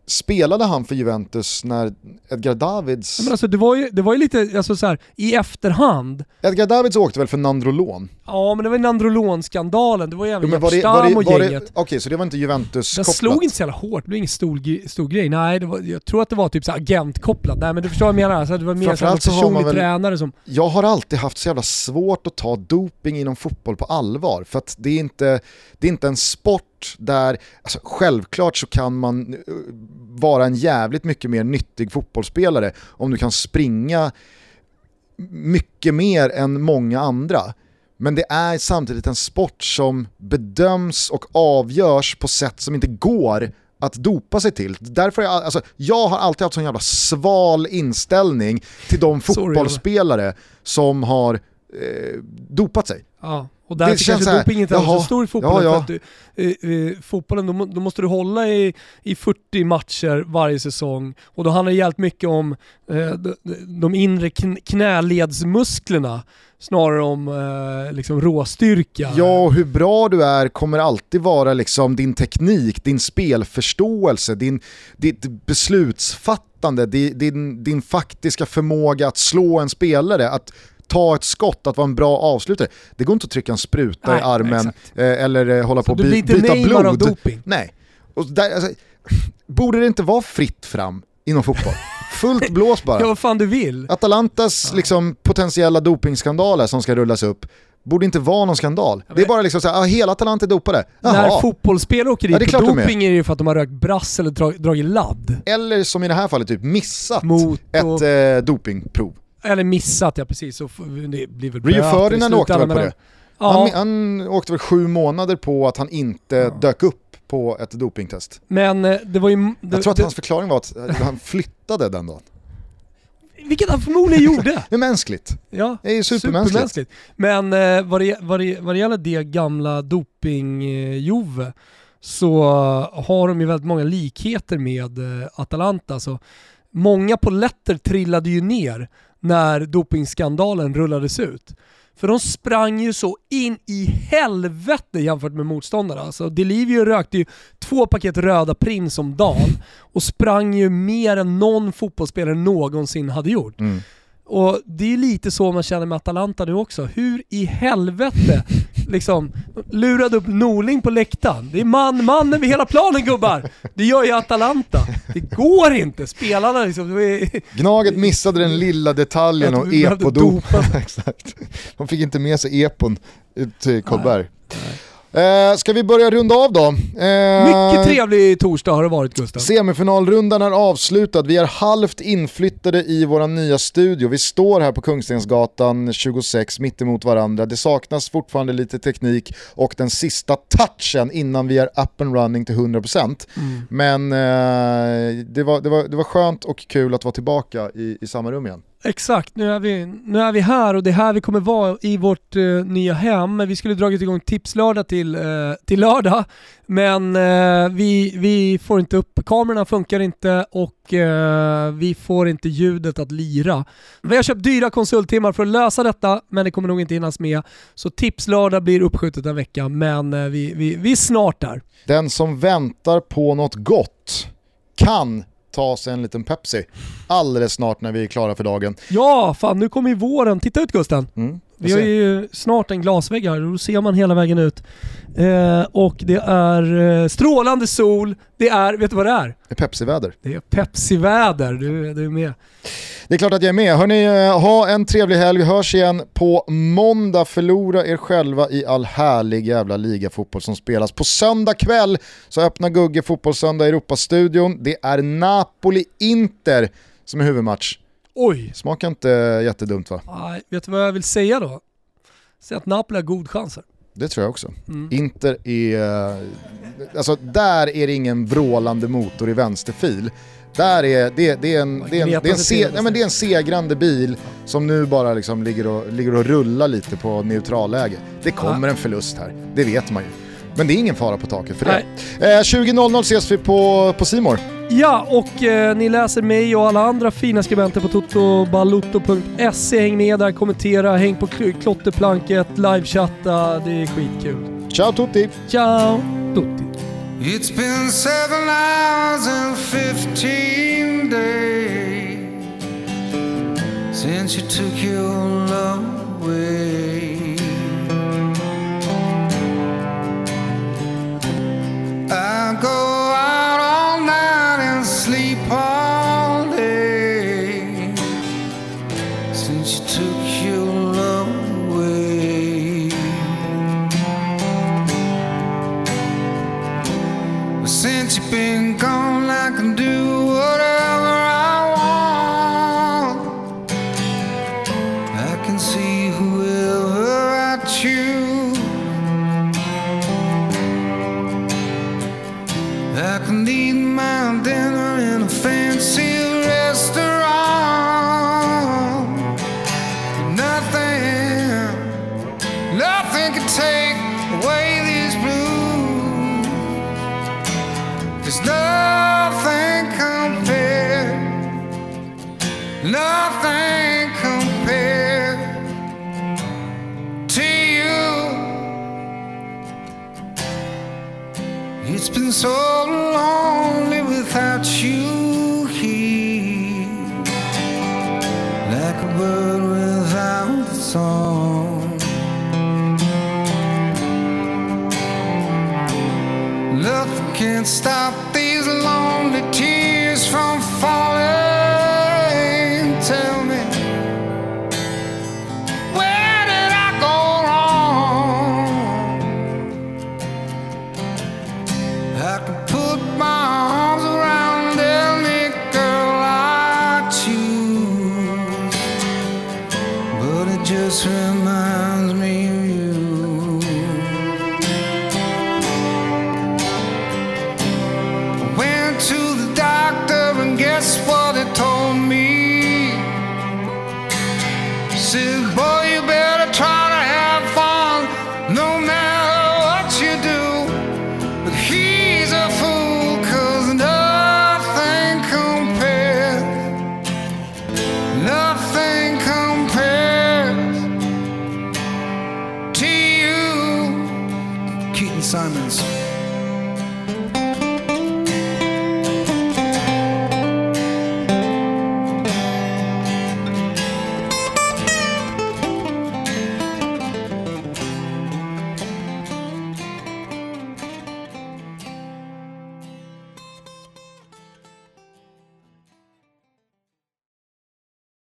Speaker 1: spelade han för Juventus när Edgar Davids...
Speaker 2: Men alltså det var ju, det var ju lite, alltså så här, i efterhand.
Speaker 1: Edgar Davids åkte väl för Nandrolon?
Speaker 2: Ja men det var Nandrolon-skandalen, det var ju även
Speaker 1: Jo, var det, var det,
Speaker 2: och gänget.
Speaker 1: Okej, så det var inte Juventus
Speaker 2: Den slog inte så jävla hårt, det blev ingen stor, stor grej. Nej, det var, jag tror att det var typ så agentkopplat. Nej men du förstår vad jag menar, alltså, det var mer så
Speaker 1: så man
Speaker 2: personlig
Speaker 1: väl-
Speaker 2: tränare som...
Speaker 1: Jag har alltid haft så jävla svårt att ta doping inom fotboll på allvar. För att det är inte, det är inte en sport där, alltså självklart så kan man eh, vara en jävligt mycket mer nyttig fotbollsspelare om du kan springa mycket mer än många andra. Men det är samtidigt en sport som bedöms och avgörs på sätt som inte går att dopa sig till. Därför är jag, alltså, jag har alltid haft sån jävla sval inställning till de fotbollsspelare som har eh, dopat sig.
Speaker 2: Ja, och därför kanske
Speaker 1: så här,
Speaker 2: doping inte är
Speaker 1: jaha,
Speaker 2: så stor i fotbollen.
Speaker 1: ja, ja.
Speaker 2: För att du, eh, eh, fotbollen, då, då måste du hålla i, i 40 matcher varje säsong och då handlar det jävligt mycket om eh, de, de inre kn- knäledsmusklerna snarare om eh, liksom råstyrka.
Speaker 1: Ja, och hur bra du är kommer alltid vara liksom din teknik, din spelförståelse, din, ditt beslutsfattande, din, din, din faktiska förmåga att slå en spelare, att ta ett skott, att vara en bra avslutare. Det går inte att trycka en spruta
Speaker 2: Nej,
Speaker 1: i armen eh, eller eh, hålla på
Speaker 2: Så du blir
Speaker 1: by, byta
Speaker 2: av
Speaker 1: blod.
Speaker 2: doping.
Speaker 1: Nej. Och där, alltså, borde det inte vara fritt fram inom fotboll? Fullt blås bara.
Speaker 2: Ja, vad fan du vill.
Speaker 1: Atalantas liksom, potentiella dopingskandaler som ska rullas upp borde inte vara någon skandal. Det är bara liksom såhär, ah, hela Atalanta är dopade.
Speaker 2: När
Speaker 1: Jaha.
Speaker 2: fotbollsspelare åker
Speaker 1: Ja,
Speaker 2: dit på
Speaker 1: de är.
Speaker 2: doping är det ju för att de har rökt brass eller dra, dragit ladd.
Speaker 1: Eller som i det här fallet, typ missat
Speaker 2: Mot
Speaker 1: ett
Speaker 2: och-
Speaker 1: eh, dopingprov.
Speaker 2: Eller missat, ja precis. Så det blir väl
Speaker 1: Rio Ferdinand åkte väl på det?
Speaker 2: Ja,
Speaker 1: Han, han åkte väl sju månader på att han inte dök upp på ett dopingtest.
Speaker 2: men eh, det var ju... Det,
Speaker 1: Jag tror att
Speaker 2: det,
Speaker 1: hans förklaring var att eh, han flyttade den dagen.
Speaker 2: Vilket han förmodligen gjorde.
Speaker 1: Det är mänskligt.
Speaker 2: Ja,
Speaker 1: Det är ju supermänskligt.
Speaker 2: Men eh, vad, det, vad, det, vad det gäller det gamla doping-Jove så har de ju väldigt många likheter med Atalanta. Så många poletter trillade ju ner när dopingskandalen rullades ut. För de sprang ju så in i helvete jämfört med motståndarna. Alltså Delivio rökte ju två paket röda Prins om dagen och sprang ju mer än någon fotbollsspelare någonsin hade gjort.
Speaker 1: Mm.
Speaker 2: Och det är lite så man känner med Atalanta nu också. Hur i helvete liksom lurade upp Norling på läktaren. Det är man, man över hela planen gubbar! Det gör ju Atalanta. Det går inte. Spelarna liksom, är,
Speaker 1: Gnaget missade den lilla detaljen och epo-dopa. Exakt. De fick inte med sig epon ut till Kolberg. Eh, ska vi börja runda av då? Eh,
Speaker 2: mycket trevlig torsdag har det varit Gustav.
Speaker 1: Semifinalrundan är avslutad, vi är halvt inflyttade i vår nya studio. Vi står här på Kungstensgatan 26 mitt emot varandra. Det saknas fortfarande lite teknik och den sista touchen innan vi är up and running till 100%.
Speaker 2: Mm.
Speaker 1: Men eh, det, var, det, var, det var skönt och kul att vara tillbaka i, i samma rum igen.
Speaker 2: Exakt, nu är, vi, nu är vi här och det är här vi kommer vara i vårt uh, nya hem. Vi skulle dragit igång tipslördag till, uh, till lördag, men uh, vi, vi får inte upp, kamerorna funkar inte och vi får inte ljudet att lira. Vi har köpt dyra konsulttimmar för att lösa detta, men det kommer nog inte hinnas med. Så tipslördag blir uppskjutet en vecka, men vi, vi, vi är snart där.
Speaker 1: Den som väntar på något gott kan ta sig en liten Pepsi alldeles snart när vi är klara för dagen.
Speaker 2: Ja, fan nu kommer ju våren. Titta ut Gusten!
Speaker 1: Mm,
Speaker 2: Vi har ju snart en glasvägg här och då ser man hela vägen ut. Eh, och det är eh, strålande sol, det är, vet du vad det är?
Speaker 1: Det är Pepsi-väder.
Speaker 2: Det är Pepsi-väder, du, du är med.
Speaker 1: Det är klart att jag är med. Hörni, eh, ha en trevlig helg. Vi hörs igen på måndag. Förlora er själva i all härlig jävla ligafotboll som spelas. På söndag kväll så öppnar Gugge Fotbollssöndag i Europastudion. Det är Napoli-Inter som är huvudmatch.
Speaker 2: Oj!
Speaker 1: Smakar inte jättedumt va?
Speaker 2: Nej, vet du vad jag vill säga då? Säg att Napoli har god chanser.
Speaker 1: Det tror jag också.
Speaker 2: Mm.
Speaker 1: Inter är... eh, Alltså där är det ingen vrålande motor i vänsterfil. Där är det, det är en, det är en, det är en, se, nej, men det är en segrande bil som nu bara liksom ligger, och, ligger och rullar lite på neutralläge. Det kommer en förlust här, det vet man ju. Men det är ingen fara på taket för det. Eh, 20.00 ses vi på, på Simor.
Speaker 2: Ja, och eh, ni läser mig och alla andra fina skribenter på totobalutto.se. Häng med där, kommentera, häng på kl- klotterplanket, livechatta. Det är skitkul.
Speaker 1: Ciao tutti!
Speaker 2: Ciao tutti!
Speaker 3: It's been seven hours and fifteen days since you took your love away. I go out all night and sleep all away these blues. There's nothing compared, nothing compared to you. It's been so long. stop